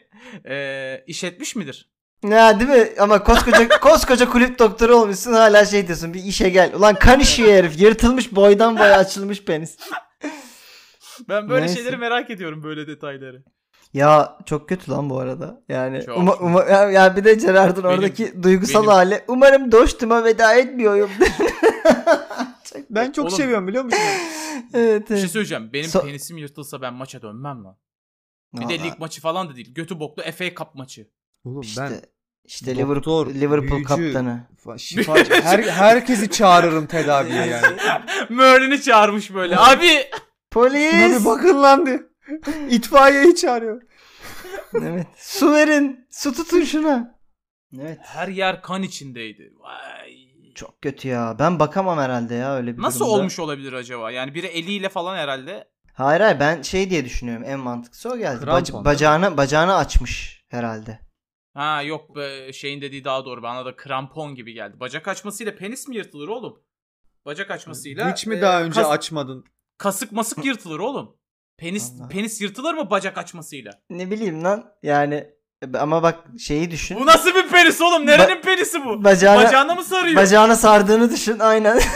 e, işletmiş midir? Ya değil mi? Ama koskoca koskoca kulüp doktoru olmuşsun hala şey diyorsun bir işe gel. Ulan kan işiyor herif. Yırtılmış boydan boya açılmış penis. Ben böyle Neyse. şeyleri merak ediyorum böyle detayları. Ya çok kötü lan bu arada. Yani Çok. uma, uma- ya, ya bir de Gerard'ın oradaki duygusal benim- hali. Umarım dostuma veda etmiyorum. Ben çok Oğlum. seviyorum biliyor musun? evet, Bir şey söyleyeceğim. Benim So- penisim yırtılsa ben maça dönmem lan. Bir de lig maçı falan da değil. Götü boklu FA Cup maçı. Oğlum İşte, işte Doktor, Liverpool, Liverpool büyücü, kaptanı. fa- şifacı her, herkesi çağırırım tedaviye yani. Merlin'i çağırmış böyle. Abi Polis. bir bakın lan diye. İtfaiyeyi çağırıyor. evet. Su verin. Su tutun şuna. Evet. her yer kan içindeydi. Vay. Çok kötü ya. Ben bakamam herhalde ya öyle bir Nasıl durumda. olmuş olabilir acaba? Yani biri eliyle falan herhalde. Hayır hayır ben şey diye düşünüyorum. En mantıklısı o geldi. Bac- bacağını bacağını açmış herhalde. Ha yok be, şeyin dediği daha doğru. Bana da krampon gibi geldi. Bacak açmasıyla penis mi yırtılır oğlum? Bacak açmasıyla. Hiç mi e, daha önce kas- açmadın? kasık masık yırtılır oğlum. Penis Allah. penis yırtılır mı bacak açmasıyla? Ne bileyim lan. Yani ama bak şeyi düşün. Bu nasıl bir penis oğlum? Nerenin penisi bu? Bacağına, Bacağına mı sarıyor? bacağına sardığını düşün aynen.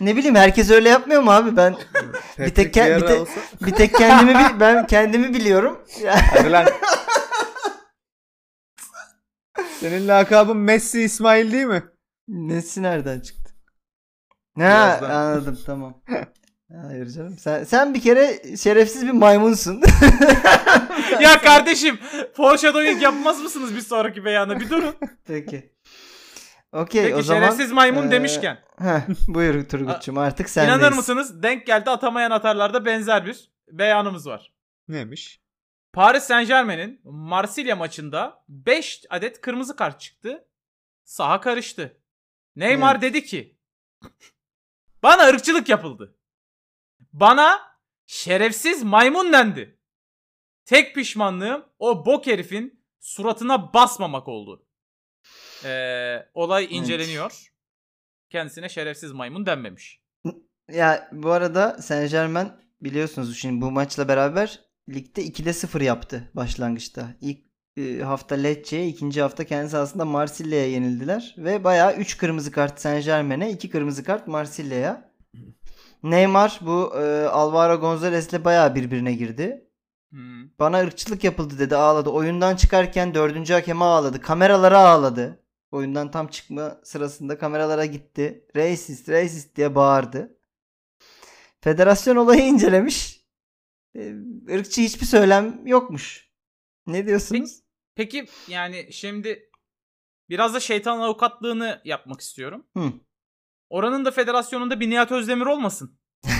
ne bileyim herkes öyle yapmıyor mu abi? Ben Patrick tek- bir tek- olsa- bir tek kendimi bi- ben kendimi biliyorum. Hadi lan. Senin lakabın Messi İsmail değil mi? Nesi nereden çıktı? Birazdan. anladım tamam. Hayır canım. Sen sen bir kere şerefsiz bir maymunsun. ya kardeşim foreshadowing yapmaz mısınız bir sonraki beyana? Bir durun. Peki. Okey Peki o zaman. şerefsiz maymun eee, demişken. Heh, buyur Turgut'cum artık sendeyiz. inanır mısınız? Denk geldi atamayan atarlarda benzer bir beyanımız var. Neymiş? Paris Saint Germain'in Marsilya maçında 5 adet kırmızı kart çıktı. Saha karıştı. Neymar Evet. dedi ki bana ırkçılık yapıldı. Bana şerefsiz maymun dendi. Tek pişmanlığım o bok herifin suratına basmamak oldu. Ee, olay inceleniyor. Kendisine şerefsiz maymun denmemiş. Ya bu arada Saint Germain biliyorsunuz şimdi bu maçla beraber ligde 2'de 0 yaptı başlangıçta. İlk e, hafta Lecce'ye, ikinci hafta kendisi aslında Marsilya'ya yenildiler ve bayağı 3 kırmızı kart Saint Germain'e, 2 kırmızı kart Marsilya'ya. Neymar bu e, Alvaro Gonzalez'le bayağı birbirine girdi. Hmm. Bana ırkçılık yapıldı dedi ağladı. Oyundan çıkarken dördüncü hakeme ağladı. Kameralara ağladı. Oyundan tam çıkma sırasında kameralara gitti. Racist, racist diye bağırdı. Federasyon olayı incelemiş. Ee, ırkçı hiçbir söylem yokmuş. Ne diyorsunuz? Peki yani şimdi biraz da şeytan avukatlığını yapmak istiyorum. Hı. Oranın da federasyonunda bir Nihat Özdemir olmasın.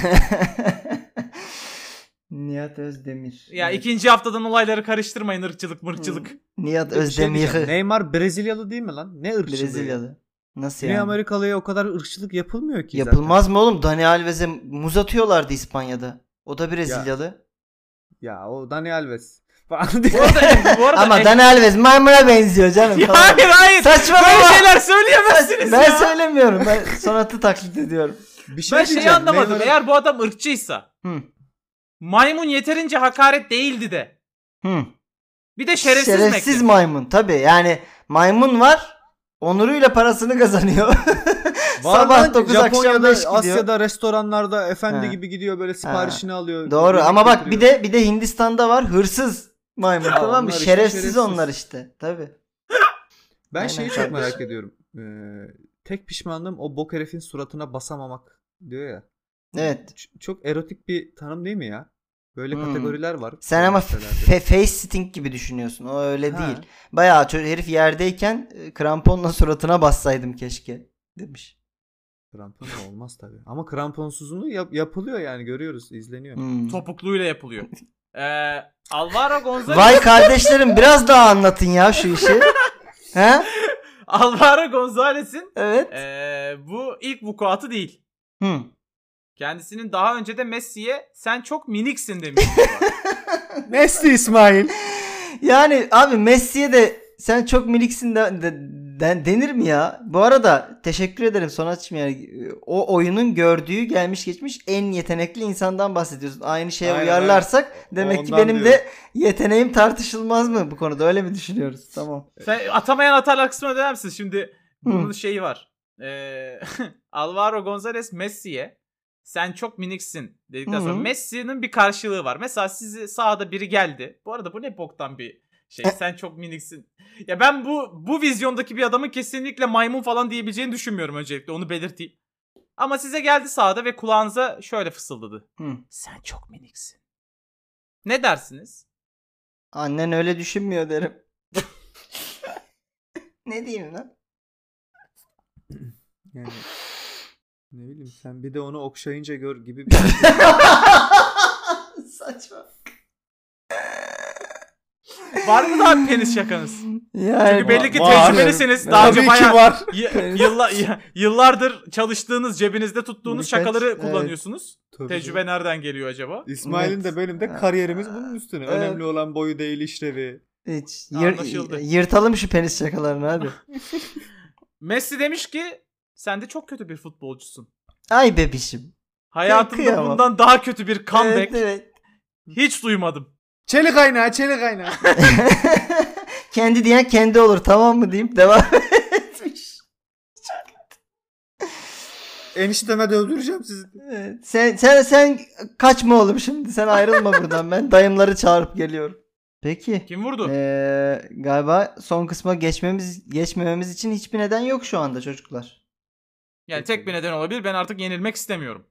Nihat Özdemir. Ya Evet. ikinci haftadan olayları karıştırmayın ırkçılık mırkçılık. Nihat Bir şey. Özdemir. Neymar Brezilyalı değil mi lan? Ne ırkçılığı? Brezilyalı. Nasıl Güney yani? Amerikalı'ya o kadar ırkçılık yapılmıyor ki Yapılmaz mı oğlum? Dani Alves'e muz atıyorlardı İspanya'da. O da Brezilyalı. zaten. Ya o Dani Alves. Falan Bu diye. arada, bu arada Ama Dani Alves maymuna benziyor canım. Ya falan. hayır hayır. Saçmalama. Böyle şeyler söyleyemezsiniz ben ya. söylemiyorum. Ben sonatı taklit ediyorum. Bir şey ben şeyi anlamadım. Neymar'ın- Eğer bu adam ırkçıysa Hı. maymun yeterince hakaret değildi de. Hı. Bir de şerefsiz, Şerefsiz mekli. maymun tabi. Yani maymun var. Onuruyla parasını kazanıyor. Sabah lan, 9 akşam Japonya'da, 5 gidiyor. Asya'da restoranlarda efendi Ha. gibi gidiyor böyle siparişini alıyor. Doğru ama bak bir de bir de Hindistan'da var hırsız maymun Ya tamam mı? onlar işte şerefsiz, şerefsiz. onlar işte. Tabi. Ben Aynen şeyi çok kardeşim. merak ediyorum. Ee, tek pişmanlığım o bok herifin suratına basamamak diyor ya. Evet. Ç- çok erotik bir tanım değil mi ya? Böyle Hmm. kategoriler var. Sen ama listelerde. fe- face sting gibi düşünüyorsun. O öyle Ha. değil. Bayağı çö- herif yerdeyken e, kramponla suratına bassaydım keşke demiş. Krampon da olmaz tabii. Ama kramponsuzluğu yap- yapılıyor yani görüyoruz, izleniyor. Hmm. Topukluyla yapılıyor. Ee, Alvaro Gonzalez Vay kardeşlerim biraz daha anlatın ya şu işi. He? Alvaro Gonzalez'in Evet. ee, bu ilk vukuatı değil. Hı. Kendisinin daha önce de Messi'ye sen çok miniksin demiş. Messi İsmail. Yani abi Messi'ye de sen çok miniksin de, de- den- denir mi ya? Bu arada teşekkür ederim Sonatçım yani o oyunun gördüğü gelmiş geçmiş en yetenekli insandan bahsediyorsun. Aynı şeye Aynen, uyarlarsak demek ki Ondan benim de yeteneğim tartışılmaz mı bu konuda öyle mi düşünüyoruz? Tamam. sen atamayan atarlar kısmına döner misin? Şimdi bunun Hı. şeyi var. Ee, Alvaro Gonzalez Messi'ye sen çok miniksin dedikten sonra. Messi'nin bir karşılığı var. Mesela sizi sahada biri geldi. Bu arada bu ne boktan bir şey. Sen çok miniksin. Ya ben bu bu vizyondaki bir adamın kesinlikle maymun falan diyebileceğini düşünmüyorum öncelikle. Onu belirteyim. Ama size geldi sahada ve kulağınıza şöyle fısıldadı. Hı. Sen çok miniksin. Ne dersiniz? Annen öyle düşünmüyor derim. ne diyeyim lan? Yani ne bileyim sen bir de onu okşayınca gör gibi bir şey. Saçma. Var mı daha penis şakanız? Yani Çünkü belli ki Var. tecrübelisiniz. Daha önce bayağı var. y- yılla- y- yıllardır çalıştığınız, cebinizde tuttuğunuz Birkaç- şakaları evet. kullanıyorsunuz. Tabii Tecrübe canım. nereden geliyor acaba? İsmail'in Evet. de benim de kariyerimiz bunun üstüne. Evet. Önemli olan boyu değil işlevi. Hiç. Yır- Anlaşıldı. yırtalım şu penis şakalarını hadi. Messi demiş ki sen de çok kötü bir futbolcusun. Ay bebişim. Hayatımda Kıyamam. bundan daha kötü bir comeback Evet, evet. hiç duymadım. Çelik kaynağı çelik kaynağı. kendi diyen kendi olur tamam mı diyeyim devam etmiş. Enişteme de öldüreceğim sizi. Evet. Sen, sen, sen kaçma oğlum şimdi. Sen ayrılma buradan. Ben dayımları çağırıp geliyorum. Peki. Kim vurdu? Ee, galiba son kısma geçmemiz geçmememiz için hiçbir neden yok şu anda çocuklar. yani tek bir neden olabilir. Ben artık yenilmek istemiyorum.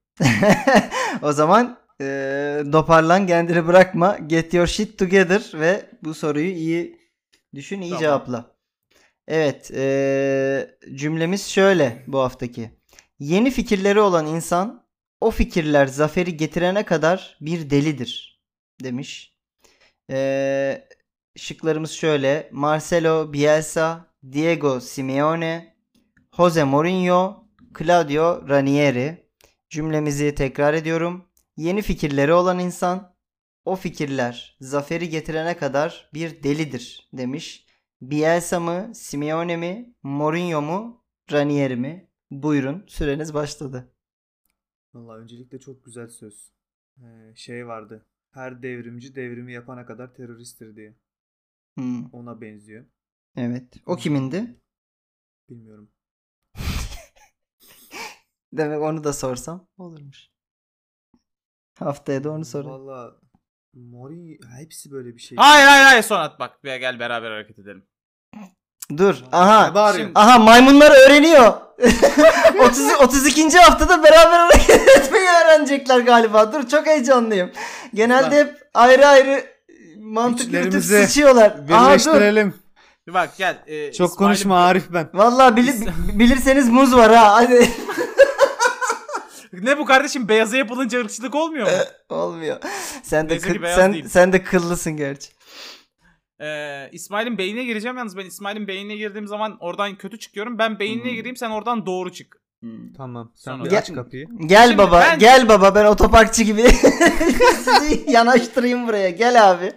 o zaman ee, doparlan kendini bırakma. Get your shit together ve bu soruyu iyi düşün iyi Tamam. cevapla. Evet ee, cümlemiz şöyle bu haftaki. Yeni fikirleri olan insan o fikirler zaferi getirene kadar bir delidir demiş. Ee, şıklarımız şöyle. Marcelo Bielsa, Diego Simeone, Jose Mourinho, Claudio Ranieri. Cümlemizi tekrar ediyorum. Yeni fikirleri olan insan o fikirler zaferi getirene kadar bir delidir demiş. Bielsa mı, Simeone mi, Mourinho mu, Ranieri mi? Buyurun süreniz başladı. Valla öncelikle çok güzel söz. Ee, şey vardı. Her devrimci devrimi yapana kadar teröristtir diye. Hmm, Ona benziyor. evet. O kimindi? Bilmiyorum. Demek onu da sorsam olurmuş. Haftaya da onu sorayım. Valla Mori hepsi böyle bir şey. Hayır hayır hayır Sonat bak bir gel beraber hareket edelim. Dur. Aha. bağırıyorsun? Aha maymunlar öğreniyor. 30 32. haftada beraber hareket etmeyi öğrenecekler galiba. Dur çok heyecanlıyım. Genelde hep ayrı ayrı mantık yürütüp Güçlerimizi sıçıyorlar. Aha dur. Birleştirelim. Bir bak gel. e, Çok İsmail'in- konuşma Arif ben. Vallahi bili- bilirseniz muz var ha. Hadi. Ne bu kardeşim beyaza yapılınca ırkçılık olmuyor mu? Olmuyor. Sen de Neyse ki kı- beyaz sen değil. sen de kıllısın gerçi. Ee, İsmail'in beynine gireceğim yalnız ben İsmail'in beynine girdiğim zaman oradan kötü çıkıyorum. Ben beynine Hmm. gireyim sen oradan doğru çık. Tamam. Sen Sonra- bir Gel- aç kapıyı. Gel Şimdi baba, ben- gel baba. Ben otoparkçı gibi sizi yanaştırayım buraya. Gel abi.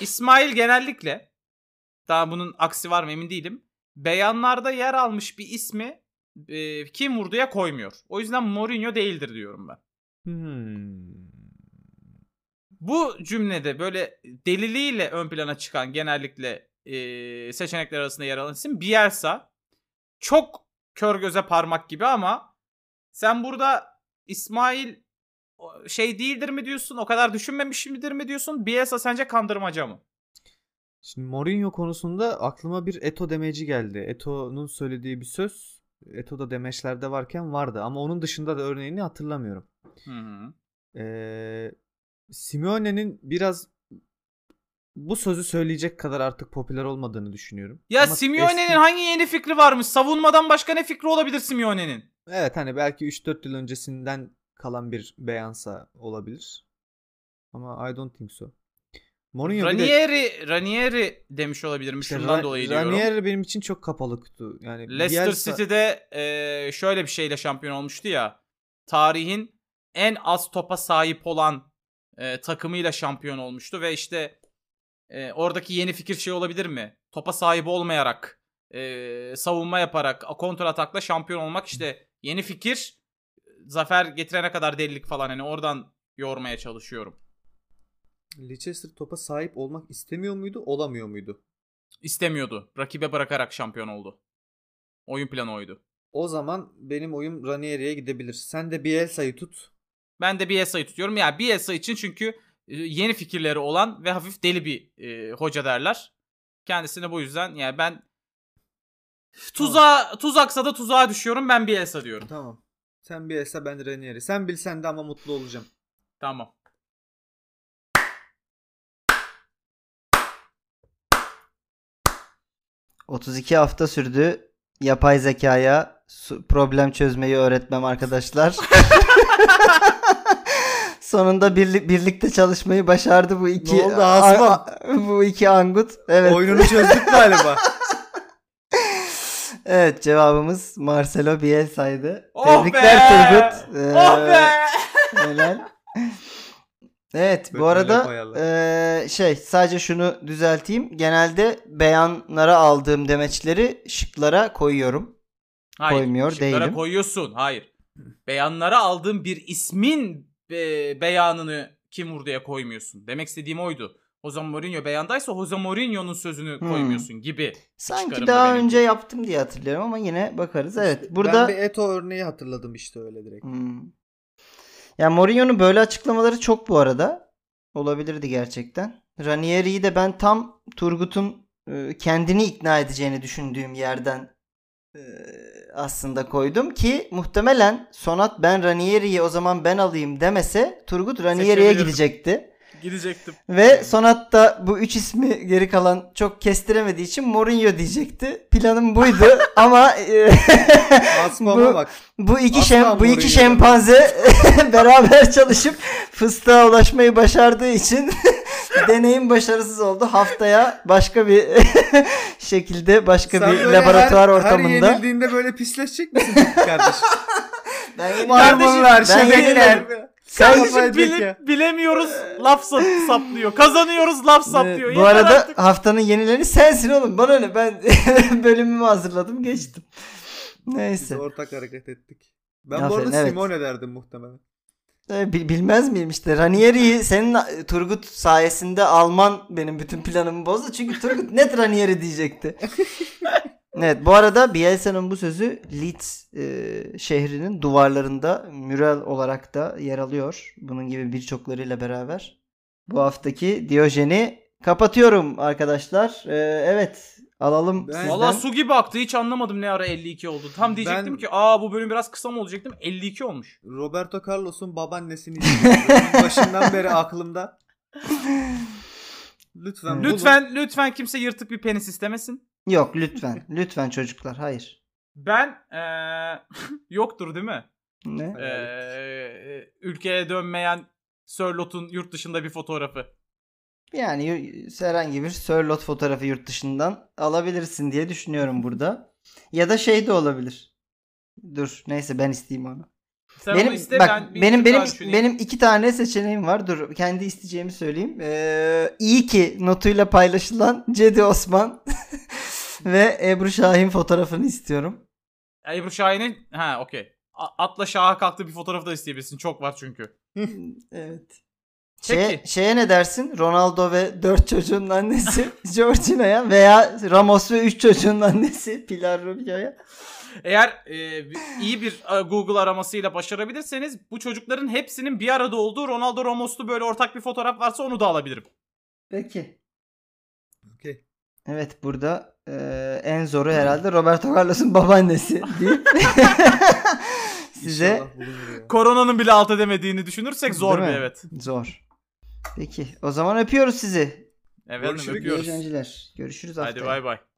İsmail genellikle daha bunun aksi var mı emin değilim. Beyanlarda yer almış bir ismi e, kim vurduya koymuyor. O yüzden Mourinho değildir diyorum ben. Hmm. Bu cümlede böyle deliliğiyle ön plana çıkan genellikle e, seçenekler arasında yer alan isim Bielsa. Çok kör göze parmak gibi ama sen burada İsmail şey değildir mi diyorsun? O kadar düşünmemiş midir mi diyorsun? Bielsa sence kandırmaca mı? Şimdi Mourinho konusunda aklıma bir Eto demeci geldi. Eto'nun söylediği bir söz Eto'da demeçlerde varken vardı ama onun dışında da örneğini hatırlamıyorum. Hı hı. Ee, Simeone'nin biraz bu sözü söyleyecek kadar artık popüler olmadığını düşünüyorum. Ya Ama Simeone'nin eski- hangi yeni fikri varmış? Savunmadan başka ne fikri olabilir Simeone'nin? Evet hani belki 3-4 yıl öncesinden kalan bir beyansa olabilir. Ama I don't think so. Mourinho bir de Ranieri, Ranieri demiş olabilirim. işte Şundan Ra- dolayı diyorum. Ranieri benim için çok kapalı kutu. Yani Leicester Bielsa- City'de e, şöyle bir şeyle şampiyon olmuştu ya. Tarihin en az topa sahip olan e, takımıyla şampiyon olmuştu ve işte e, oradaki yeni fikir şey olabilir mi? Topa sahip olmayarak, e, savunma yaparak, kontra atakla şampiyon olmak işte yeni fikir zafer getirene kadar delilik falan hani oradan yormaya çalışıyorum. Leicester topa sahip olmak istemiyor muydu, olamıyor muydu? İstemiyordu. Rakibe bırakarak şampiyon oldu. Oyun planı oydu. O zaman benim oyum Ranieri'ye gidebilir. Sen de Bielsa'yı tut. Ben de Bielsa'yı tutuyorum. Ya Bielsa için çünkü e, yeni fikirleri olan ve hafif deli bir e, hoca derler. Kendisine bu yüzden yani ben tuzağa tuzaksa da tuzağa düşüyorum. Ben Bielsa diyorum. Tamam. Sen Bielsa ben Ranieri. Sen bilsen de ama mutlu olacağım. Tamam. — 32 hafta sürdü yapay zekaya problem çözmeyi öğretmem arkadaşlar. Sonunda birli- birlikte çalışmayı başardı bu iki Ne oldu Aslan? a- a- bu iki angut. Evet. Oyununu çözdük galiba. Evet cevabımız Marcelo Bielsa'ydı. Oh Tebrikler be! Turgut. Ee, Oh be! Helal. Evet Böyle bu arada eee, şey sadece şunu düzelteyim. Genelde beyanlara aldığım demeçleri şıklara koyuyorum. Hayır, Koymuyor şıklara değilim. koyuyorsun. Hayır. Beyanlara aldığın bir ismin e, beyanını kim vurduya koymuyorsun. Demek istediğim oydu. Jose Mourinho beyandaysa Jose Mourinho'nun sözünü Hmm. koymuyorsun gibi. Sanki daha da benimki. önce yaptım diye hatırlıyorum ama yine bakarız. Evet burada Ben bir Eto örneği hatırladım işte öyle direkt. Hmm. Ya Mourinho'nun böyle açıklamaları çok bu arada. Olabilirdi gerçekten. Ranieri'yi de ben tam Turgut'un e, kendini ikna edeceğini düşündüğüm yerden e, aslında koydum ki muhtemelen Sonat ben Ranieri'yi o zaman ben alayım demese Turgut Ranieri'ye gidecekti. Gidecektim. Ve Sonat da bu üç ismi geri kalan çok kestiremediği için Mourinho diyecekti. Planım buydu ama e, Bu- bak. bu iki Asla şem bu iki şempanze beraber çalışıp fıstığa ulaşmayı başardığı için deneyim başarısız oldu. Haftaya başka bir şekilde başka Sen bir laboratuvar her, ortamında. Her yenildiğinde böyle pisleşecek misin kardeşim? ben yeni- Maymunlar, ben yeni-. Kardeşim bile- bilemiyoruz laf sa- saplıyor. Kazanıyoruz laf saplıyor. Evet, bu Yeter arada artık. haftanın yenileri sensin oğlum. Bana ne ben bölümümü hazırladım geçtim. Biz Neyse. ortak hareket ettik. Ben bu Aferin, arada evet. Simone derdim muhtemelen. E, bil- Bilmez miyim işte Ranieri'yi senin Turgut sayesinde alman benim bütün planımı bozdu. Çünkü Turgut net Ranieri diyecekti. evet bu arada Bielsa'nın bu sözü Leeds e, şehrinin duvarlarında müral olarak da yer alıyor. Bunun gibi birçoklarıyla beraber. Bu haftaki Diyojen'i kapatıyorum arkadaşlar. E, evet alalım Ben- sizden. Valla su gibi aktı. Hiç anlamadım ne ara 52 oldu. Tam diyecektim Ben- ki aa bu bölüm biraz kısa mı olacaktım. 52 olmuş. Roberto Carlos'un babaannesini Başından beri aklımda. Lütfen bulun. Lütfen lütfen kimse yırtık bir penis istemesin. Yok lütfen. lütfen çocuklar. Hayır. Ben eee yoktur değil mi? Ne? Eee ülkeye dönmeyen Sörlot'un yurt dışında bir fotoğrafı. Yani herhangi bir Sörlot fotoğrafı yurt dışından alabilirsin diye düşünüyorum burada. Ya da şey de olabilir. Dur neyse ben isteyeyim onu. Sen benim onu iste bak ben benim benim düşüneyim. benim iki tane seçeneğim var. Dur kendi isteyeceğimi söyleyeyim. Ee, iyi ki notuyla paylaşılan Cedi Osman ve Ebru Şahin fotoğrafını istiyorum. Ebru Şahin'in ha okey. A- Atla şaha kalktı bir fotoğrafı da isteyebilirsin. Çok var çünkü. Evet. Peki. Şeye, şeye ne dersin? Ronaldo ve 4 çocuğun annesi Georgina'ya veya Ramos ve 3 çocuğun annesi Pilar Rubio'ya. Eğer e, iyi bir e, Google aramasıyla başarabilirseniz bu çocukların hepsinin bir arada olduğu Ronaldo Ramos'lu böyle ortak bir fotoğraf varsa onu da alabilirim. Peki. Okey. Evet burada e, en zoru herhalde Roberto Carlos'un babaannesi deyip size. Koronanın bile alt edemediğini düşünürsek zor bir evet. zor. Peki o zaman öpüyoruz sizi. Evet Görüşürüz. öpüyoruz. Görüşürüz Hadi haftaya. bay bay.